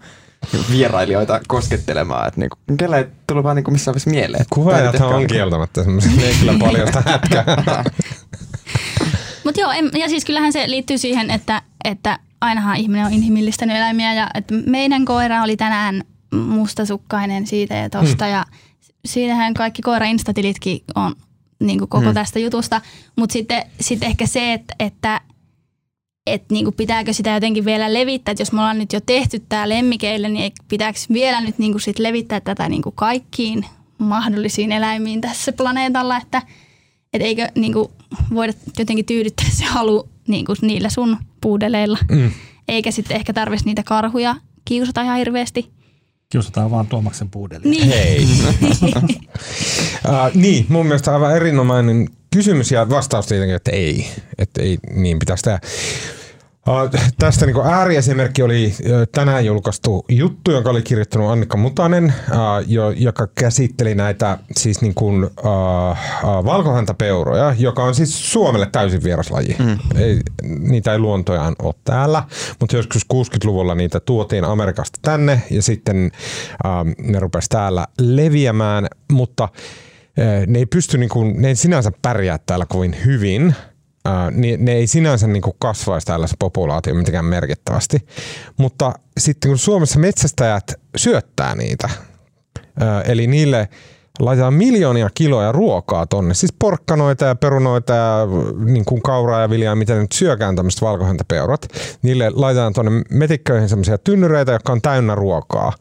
vierailijoita koskettelemaan. Että niinku, kellä ei tullut vaan niinku missään vaiheessa mieleen. Kuvaajathan ehkä on niinku- kieltämättä semmoisia, ne ei kyllä paljon sitä hätkää. Mutta joo, en, ja siis kyllähän se liittyy siihen, että, että ainahan ihminen on inhimillistänyt eläimiä ja että meidän koira oli tänään mustasukkainen siitä ja tosta Hmm. ja siinähän kaikki koira instatilitkin on niin kuin koko Hmm. tästä jutusta. Mutta sitten sit ehkä se, että, että et niinku pitääkö sitä jotenkin vielä levittää, että jos me ollaan nyt jo tehty tämä lemmikeille, niin pitääkö vielä nyt niinku sit levittää tätä niinku kaikkiin mahdollisiin eläimiin tässä planeetalla, että et eikö niinku voida jotenkin tyydyttää se halu niinku niillä sun puudeleilla, Mm. eikä sitten ehkä tarvitsisi niitä karhuja kiusata ihan hirveästi. Kiusataan vaan Tuomaksen puudeli. Niin. Hei. uh, niin, mun mielestä aivan erinomainen kysymys ja vastaus tietenkin, että ei. Että ei niin pitäisi tehdä. Uh, tästä niin ääriesimerkki oli tänään julkaistu juttu, jonka oli kirjoittanut Annikka Mutanen, uh, jo, joka käsitteli näitä siis niin kuin, uh, uh, valkohäntäpeuroja, joka on siis Suomelle täysin vieras laji. Mm. Ei, niitä ei luontojaan ole täällä, mutta joskus 60-luvulla niitä tuotiin Amerikasta tänne ja sitten uh, ne rupesi täällä leviämään, mutta ne ei pysty, niin kuin, ne ei sinänsä pärjää täällä kovin hyvin – Niin ne ei sinänsä niin kuin kasvaisi täällä se populaatio mitenkään merkittävästi. Mutta sitten kun Suomessa metsästäjät syöttää niitä, eli niille laitetaan miljoonia kiloja ruokaa tonne, siis porkkanoita ja perunoita ja niin kuin kauraa ja viljaa, mitä nyt syökään tämmöiset valkohäntäpeurat. Niille laitetaan tonne metikköihin semmoisia tynnyreitä, jotka on täynnä ruokaa.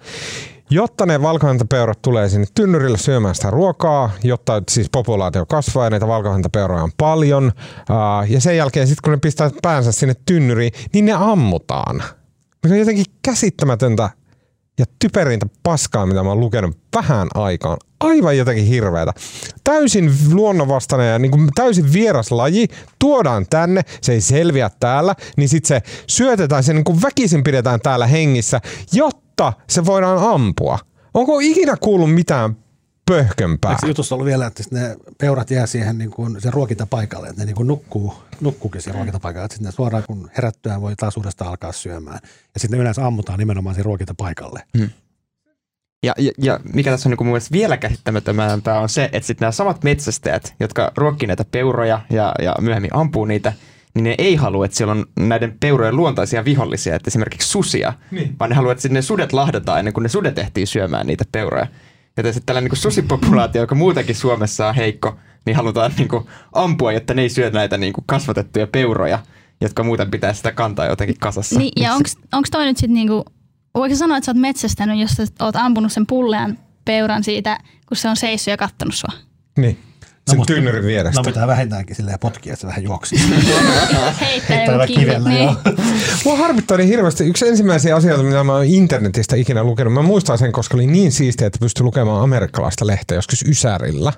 Jotta ne valkohäntäpeurat tulee sinne tynnyrille syömään sitä ruokaa, jotta siis populaatio kasvaa ja näitä valkohäntäpeuroja on paljon. Ja sen jälkeen sitten kun ne pistää päänsä sinne tynnyriin, niin ne ammutaan. Mikä on jotenkin käsittämätöntä ja typerintä paskaa, mitä mä oon lukenut vähän aikaan. Aivan jotenkin hirveätä. Täysin luonnonvastainen ja niin kuin täysin vieras laji tuodaan tänne, se ei selviä täällä, niin sitten se syötetään, se niin kuin väkisin pidetään täällä hengissä, jotta se voidaan ampua. Onko ikinä kuullut mitään pöhkömpää? Eikö jutussa ollut vielä, että ne peurat jää siihen niin kuin sen ruokintapaikalle, että ne niin kuin nukkuu, nukkuukin siihen ruokintapaikalle, että sitten ne suoraan kun herättyään voi taas uudestaan alkaa syömään. Ja sitten ne yleensä ammutaan nimenomaan siihen ruokintapaikalle. Hmm. Ja, ja, ja mikä tässä on niin mun mielestä vielä käsittämättömämpää on se, että sitten nämä samat metsästäjät, jotka ruokkii näitä peuroja ja, ja myöhemmin ampuu niitä, niin ne ei halua, että siellä on näiden peurojen luontaisia vihollisia, että esimerkiksi susia, niin. vaan ne haluaa, että ne sudet lahdataan ennen kuin ne sudet ehtii syömään niitä peuroja. Joten sitten tällainen niin susipopulaatio, joka muutenkin Suomessa on heikko, niin halutaan niin kuin ampua, jotta ne ei syö näitä niin kuin kasvatettuja peuroja, jotka muuten pitää sitä kantaa jotenkin kasassa. Niin, ja onko toi nyt sitten niinku, voiko sanoa, että sä oot metsästänyt, jos sä oot ampunut sen pullean peuran siitä, kun se on seissyt ja kattonut sua? Niin. Sen no, tynnyrin vierestä. No pitää vähintäänkin silleen potkia, että se vähän juoksi. Heittää kivellä, niin. Mua harmittaa niin hirveästi. Yksi ensimmäisiä asioita, mitä mä oon internetistä ikinä lukenut. Mä muistan sen, koska oli niin siistiä, että pystyi lukemaan amerikkalaista lehteä joskus Ysärillä.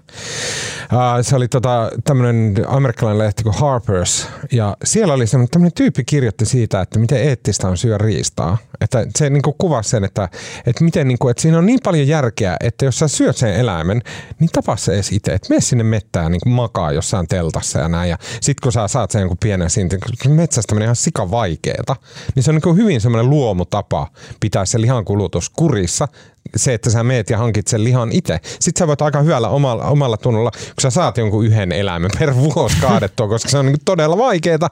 Uh, se oli tota, tämmöinen amerikkalainen lehti kuin Harper's. Ja siellä oli tämmöinen tyyppi kirjoitti siitä, että miten eettistä on syö riistaa. Että se niin kuvasi sen, että, että, miten, niin kuin, että siinä on niin paljon järkeä, että jos sä syöt sen eläimen, niin tapa se edes itse. Että mene sinne mettään niin kuin makaa jossain teltassa ja näin. Ja sit kun sä saat sen jonkun pienen siitä, kun metsästäminen ihan sika vaikeeta, niin se on niin kuin hyvin semmoinen luomutapa pitää se lihan kulutus kurissa se, että sä meet ja hankit sen lihan itse. Sitten sä voit aika hyvällä omalla, omalla tunnolla, kun sä saat jonkun yhden eläimen per vuosi kaadettua, koska se on niin todella vaikeeta.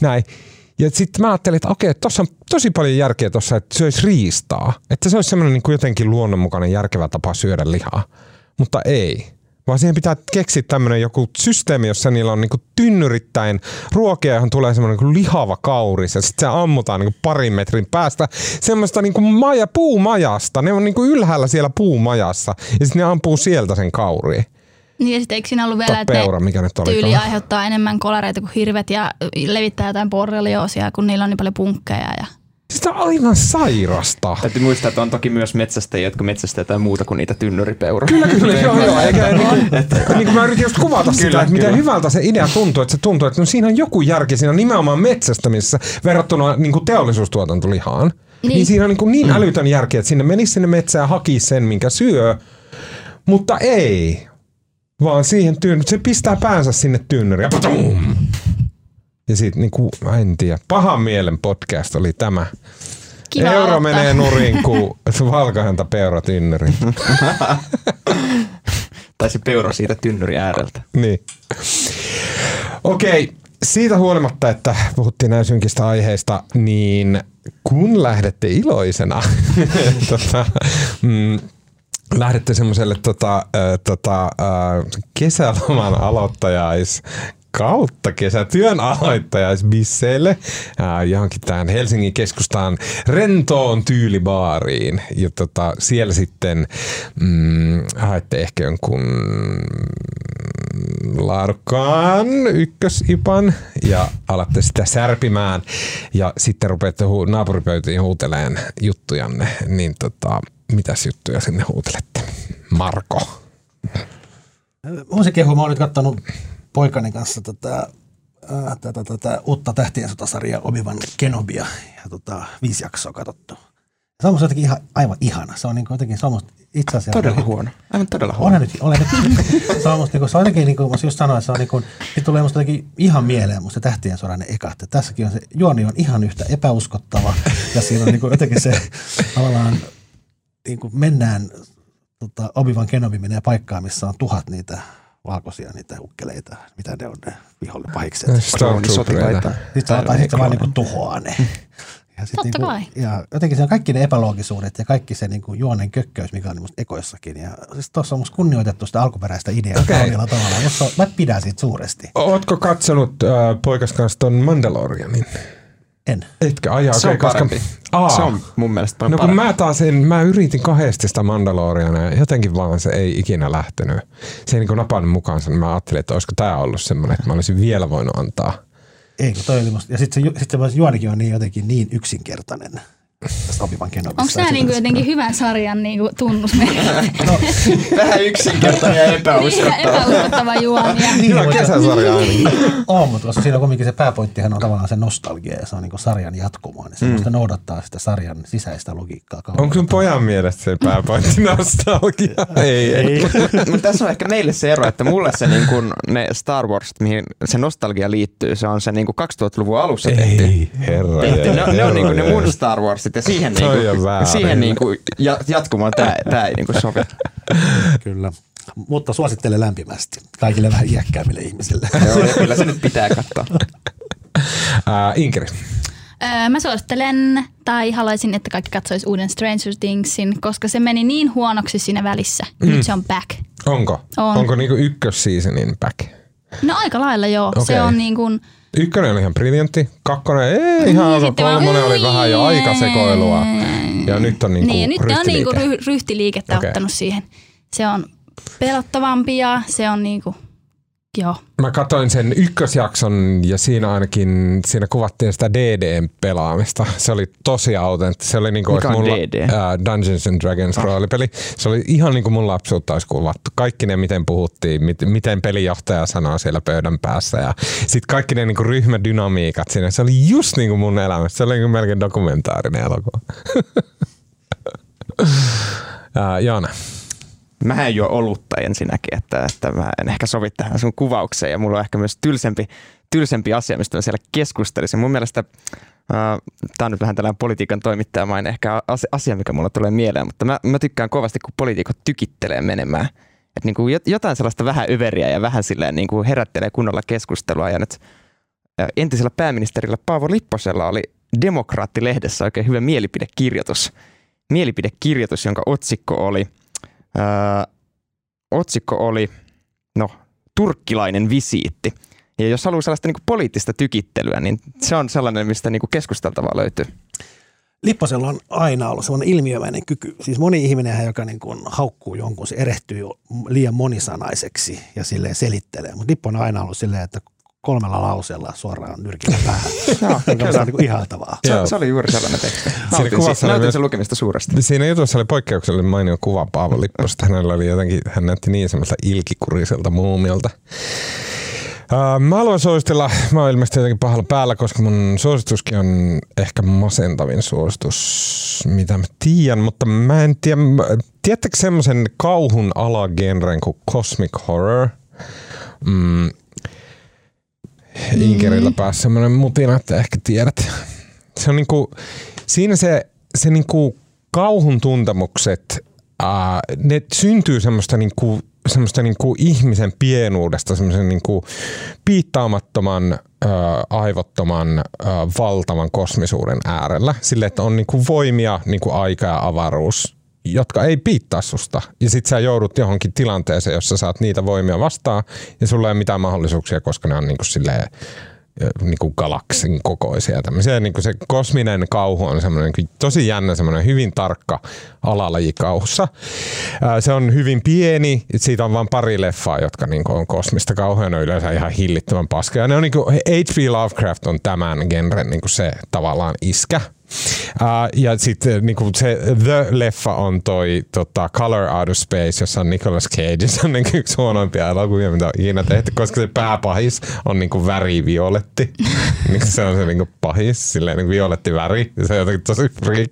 Näin. Ja sitten mä ajattelin, että okei, tuossa on tosi paljon järkeä tuossa, että söisi riistaa. Että se olisi semmoinen niin jotenkin luonnonmukainen järkevä tapa syödä lihaa. Mutta ei. Vaan siihen pitää keksiä tämmöinen joku systeemi, jossa niillä on niinku tynnyrittäin ruokia, johon tulee semmoinen niinku lihava kauris ja sitten se ammutaan niinku parin metrin päästä semmoista niinku maja, puumajasta. Ne on niinku ylhäällä siellä puumajassa ja sitten ne ampuu sieltä sen kauriin. Niin ja sitten eikö siinä ollut vielä, että peura, mikä nyt tyyli aiheuttaa enemmän kolereita kuin hirvet ja levittää jotain borrelioosia, kun niillä on niin paljon punkkeja ja Sitä on aivan sairasta. Täytyy muistaa, että on toki myös metsästäjiä, jotka metsästää jotain muuta kuin niitä tynnyripeuroja. Kyllä, kyllä, joo, joo. Eikä, niin, kuin, että, niin kuin mä yritin just kuvata kyllä, sitä, että kyllä. miten hyvältä se idea tuntuu, että se tuntuu, että no siinä on joku järki siinä nimenomaan metsästämisessä verrattuna niin kuin teollisuustuotantolihaan. Niin. niin siinä on niin, kuin niin älytön järki, että sinne menisi sinne metsään ja hakisi sen, minkä syö, mutta ei, vaan siihen tyyny, se pistää päänsä sinne tynnyriin ja patum! Ja sitten niinku, en tiedä, pahan mielen podcast oli tämä. Kiva Euro ottaa. menee nurin kuin valkohäntä peura tynnyri. tai se peura siitä tynnyri ääreltä. Niin. Okei, siitä huolimatta, että puhuttiin näin synkistä aiheista, niin kun lähdette iloisena tota, mm, lähdette semmoiselle tota, äh, tota, äh, kesäloman aloittajais kautta kesätyön aloittajaisbisseille johonkin tähän Helsingin keskustaan rentoon tyylibaariin. Ja tota, siellä sitten mm, haette ehkä jonkun laadukkaan ykkösipan ja alatte sitä särpimään ja sitten rupeatte hu- naapuripöytiin huuteleen juttujanne, niin tota, mitäs juttuja sinne huutelette? Marko. Mä oon nyt kattonut poikani kanssa tätä, ää, tätä, tätä uutta tähtien sotasarjaa Obivan Kenobia ja tota, viisi jaksoa katsottu. Se on jotenkin ihan, aivan ihana. Se on niin jotenkin, se on itse asiassa... Todella huono. Aivan todella huono. Olen nyt, olen nyt. se on musta, niin kuin, se on jotenkin, niin kuin just sanoin, se on niin kuin, sit tulee musta jotenkin ihan mieleen musta tähtien sodan ne ekat. Että tässäkin on se, juoni on ihan yhtä epäuskottava ja siinä on niin kuin jotenkin se tavallaan niin kuin mennään, tota, Obi-Wan Kenobi menee paikkaan, missä on tuhat niitä valkoisia niitä ukkeleita, mitä ne on ne viholle pahikset. Stormtroopereita. Sitten se, sit se vaan niinku tuhoaa ne. Ja, sit Totta niinku, kai. ja jotenkin se on kaikki ne epäloogisuudet ja kaikki se niinku juonen kökköys, mikä on musta ekoissakin. Ja siis tuossa on musta kunnioitettu sitä alkuperäistä ideaa okay. tavalla. Musta, mä pidän siitä suuresti. Ootko katsonut äh, poikas kanssa ton Mandalorianin? En. Etkä ajaa. Se on koska... parempi. Aa. Se on mun mielestä paljon No kun parempi. mä taas en, mä yritin kahdesti sitä Mandaloriana ja jotenkin vaan se ei ikinä lähtenyt. Se ei niin napannut mukaansa, niin mä ajattelin, että olisiko tämä ollut semmoinen, että mä olisin vielä voinut antaa. Ei, kun toi oli musta. Ja sitten se, sit se juonikin on niin jotenkin niin yksinkertainen. Obi-Wan Kenobista. Onko tämä niinku jotenkin hyvän sarjan niinku tunnusmerkki? Vähän yksinkertainen ja Ihan epäuskottava. epäuskottava juomia. Niin, Hyvä mutta- kesäsarja ainakin. On, mutta koska siinä on kuitenkin se pääpointtihan on tavallaan se nostalgia ja se on niin sarjan jatkumo. Niin se mm. noudattaa sitä sarjan sisäistä logiikkaa. Onko sun pojan mielestä se pääpointti nostalgia? ei, ei. Mutta tässä on ehkä meille se ero, että mulle se niin kun ne Star Wars, mihin se nostalgia liittyy, se on se niin 2000-luvun alussa tehty. Ei, herra. tehty. Ne, ne on herra niin ne mun Star Warsit, ja siihen, Toi niinku, on väärin. siihen niinku, ja, jatkumaan tämä, tämä ei niinku sovi. Kyllä. Mutta suosittelen lämpimästi kaikille vähän iäkkäämmille ihmisille. Joo, ja kyllä se nyt pitää katsoa. Ää, Inkeri. Öö, mä suosittelen, tai haluaisin, että kaikki katsois uuden Stranger Thingsin, koska se meni niin huonoksi siinä välissä. Mm. Nyt se on back. Onko? On. Onko niinku ykkösseasonin back? No aika lailla joo. Okei. Se on niin kuin, Ykkönen oli ihan briljantti, kakkonen ei ihan Niin, ok, sitten vaan- kolmonen oli vähän jo aika sekoilua. Ja nyt on niinku niin, nyt on niinku ryhtiliike. ry- ryhtiliikettä Okei. ottanut siihen. Se on pelottavampi ja se on niinku, joo. Mä katsoin sen ykkösjakson ja siinä ainakin siinä kuvattiin sitä DDn pelaamista. Se oli tosi autenttista. Se oli niinku Mikä olisi on mulla, DD? Ää, Dungeons and Dragons roolipeli. Se oli ihan niin kuin mun lapsuutta olisi kuvattu. Kaikki ne, miten puhuttiin, mit, miten pelijohtaja sanoo siellä pöydän päässä ja sitten kaikki ne niin kuin ryhmädynamiikat siinä. Se oli just niin kuin mun elämässä. Se oli niin kuin melkein dokumentaarinen elokuva. Ää, Joona. Mä en juo olutta ensinnäkin, että, että mä en ehkä sovi tähän sun kuvaukseen ja mulla on ehkä myös tylsempi, tylsempi asia, mistä mä siellä keskustelisin. Mun mielestä äh, tämä on nyt vähän tällainen politiikan toimittajamainen ehkä asia- mikä mulla tulee mieleen, mutta mä, mä tykkään kovasti, kun poliitikot tykittelee menemään. Että niin kuin jotain sellaista vähän överiä ja vähän silleen niin kuin herättelee kunnolla keskustelua ja nyt äh, entisellä pääministerillä Paavo Lipposella oli Demokraatti-lehdessä oikein hyvä mielipidekirjoitus. Mielipidekirjoitus, jonka otsikko oli, ää, otsikko oli, no, turkkilainen visiitti. Ja jos haluaa sellaista niin poliittista tykittelyä, niin se on sellainen, mistä niin keskusteltavaa löytyy. Lipposella on aina ollut semmoinen ilmiömäinen kyky. Siis moni ihminen, joka niin kuin haukkuu jonkun, se erehtyy liian monisanaiseksi ja selittelee. Mutta Lippo on aina ollut silleen, että kolmella lauseella suoraan nyrkillä päähän. Joo, Joka on niin ihaltavaa. Se, se oli juuri sellainen teksti. Nautin, kuvassa si- oli nautin myös- sen lukemista suuresti. Siinä jutussa oli poikkeuksellinen mainio kuva Paavo Lipposta. Hänellä oli jotenkin, hän näytti niin semmoista ilkikuriselta muumilta. Uh, mä haluan suositella, mä oon ilmeisesti jotenkin pahalla päällä, koska mun suosituskin on ehkä masentavin suositus, mitä mä tiedän, mutta mä en tiedä, tiedättekö semmoisen kauhun alagenren kuin Cosmic Horror? Mm. Inkerillä päässä semmoinen mutina, että ehkä tiedät. Se on niinku, siinä se, se niinku kauhun tuntemukset, ää, ne syntyy semmoista niinku, semmoista niinku ihmisen pienuudesta, semmoisen niinku piittaamattoman, ää, aivottoman, ää, valtavan kosmisuuden äärellä. Sille, että on niinku voimia, niinku aika ja avaruus, jotka ei piittaa susta. Ja sit sä joudut johonkin tilanteeseen, jossa saat niitä voimia vastaan, ja sulla ei ole mitään mahdollisuuksia, koska ne on niinku silleen niin kuin galaksin kokoisia. Tämmöisiä, niin kuin se kosminen kauhu on semmoinen niin tosi jännä, semmoinen hyvin tarkka alalaji kauhussa. Se on hyvin pieni, siitä on vain pari leffaa, jotka niin kuin on kosmista kauhua, ne on yleensä ihan hillittömän paskaa. Ne on niin kuin, H.P. Lovecraft on tämän genren niin kuin se tavallaan iskä. Uh, ja sitten niinku se The-leffa on toi tota, Color Out of Space, jossa on Nicolas Cage. Se on niinku yksi huonoimpia elokuvia, mitä on ikinä tehty, koska se pääpahis on niinku värivioletti. niinku se on se niinku pahis, silleen niinku violetti väri. Se on jotenkin tosi.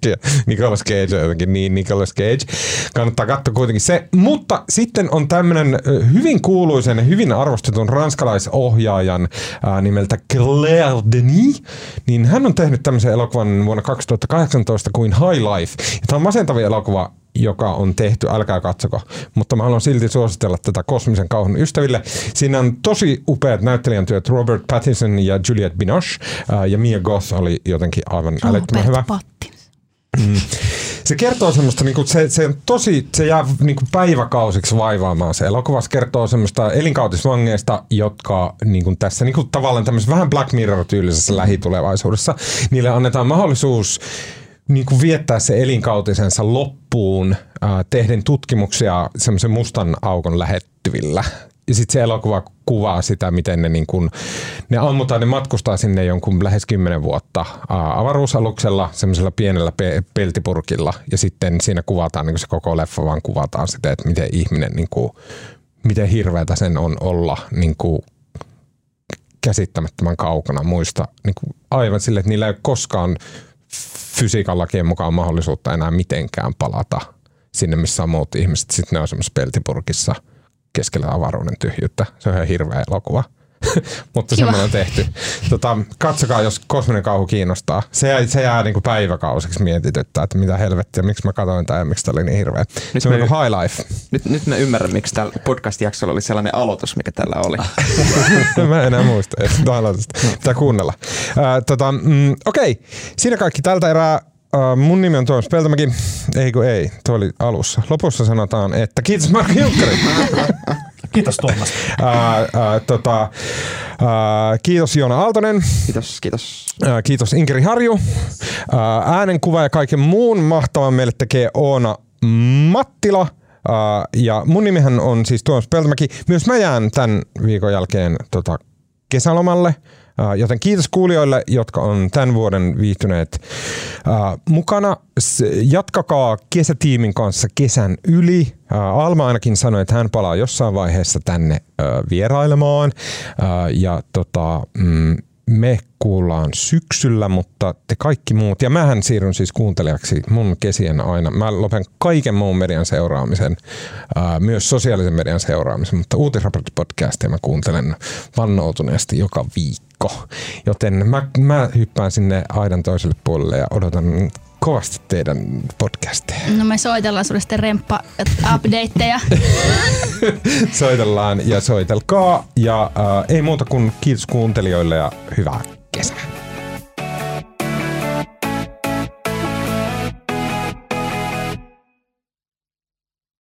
Ja Nicolas Cage on jotenkin niin Nicolas Cage. Kannattaa katsoa kuitenkin se. Mutta sitten on tämmönen ö, hyvin kuuluisen ja hyvin arvostetun ranskalaisohjaajan ää, nimeltä Claire Denis. Niin hän on tehnyt tämmöisen elokuvan vuonna 2018 kuin High Life. Ja tämä on masentavin elokuva, joka on tehty, älkää katsoko. Mutta mä haluan silti suositella tätä kosmisen kauhun ystäville. Siinä on tosi upeat näyttelijän työt. Robert Pattinson ja Juliette Binoche. Ää, ja Mia Goth oli jotenkin aivan älyttömän hyvä. Pattinson. Se kertoo semmoista, niinku, se, se, on tosi, se jää niinku päiväkausiksi vaivaamaan se elokuva. Se kertoo semmoista elinkautisvangeista, jotka niinku, tässä niinku, tavallaan tämmöisessä vähän Black Mirror-tyylisessä lähitulevaisuudessa, niille annetaan mahdollisuus niinku, viettää se elinkautisensa loppuun ää, tehden tutkimuksia semmoisen mustan aukon lähettyvillä. Ja sitten se elokuva kuvaa sitä, miten ne, niin kun, ne ammutaan, ne matkustaa sinne jonkun lähes kymmenen vuotta ää, avaruusaluksella, semmoisella pienellä pe- peltipurkilla. Ja sitten siinä kuvataan, niin se koko leffa vaan kuvataan sitä, että miten ihminen, niin kuin, miten hirveätä sen on olla niin kuin, käsittämättömän kaukana muista. Niin kuin, aivan sille, että niillä ei ole koskaan fysiikan lakien mukaan mahdollisuutta enää mitenkään palata sinne, missä on muut ihmiset. Sitten ne on semmoisessa peltipurkissa keskellä avaruuden tyhjyyttä. Se on ihan hirveä elokuva. mutta Kiva. semmoinen on tehty. Tota, katsokaa, jos kosminen kauhu kiinnostaa. Se jää, se jää niinku päiväkausiksi mietityttää, että mitä helvettiä, miksi mä katsoin tämä ja miksi tämä oli niin hirveä. Nyt se on me- niinku high life. Nyt, nyt mä ymmärrän, miksi tällä podcast-jaksolla oli sellainen aloitus, mikä tällä oli. Mä en enää muista edes aloitusta. Pitää kuunnella. Tota, mm, okei, siinä kaikki tältä erää. Ää, mun nimi on Tuomas Peltomäki. Ei kun ei, tuo oli alussa. Lopussa sanotaan, että kiitos Marko Junkkari. Kiitos Tuomas. ää, ää, tota, ää, kiitos Joona Aaltonen. Kiitos, kiitos. Ää, Kiitos Inkeri Harju. Ää, Äänenkuva ja kaiken muun mahtavan meille tekee Oona Mattila. Ää, Ja mun nimihän on siis Tuomas Peltomäki. Myös mä jään tämän viikon jälkeen tota, kesälomalle. Ää, Joten kiitos kuulijoille, jotka on tämän vuoden viihtyneet ää, mukana. Jatkakaa kesätiimin kanssa kesän yli. Ää, Alma ainakin sanoi, että hän palaa jossain vaiheessa tänne vierailemaan. Ja tota, mm, me kuullaan syksyllä, mutta te kaikki muut, ja mähän siirryn siis kuuntelijaksi mun kesien aina. Mä lopen kaiken muun median seuraamisen, myös sosiaalisen median seuraamisen, mutta uutisraporttipodcastia mä kuuntelen vannoutuneesti joka viikko. Joten mä, mä hyppään sinne aidan toiselle puolelle ja odotan kovasti teidän podcasteja. No me soitellaan sulle sitten remppa-updateja. Soitellaan ja soitelkaa. Ja ää, ei muuta kuin kiitos kuuntelijoille ja hyvää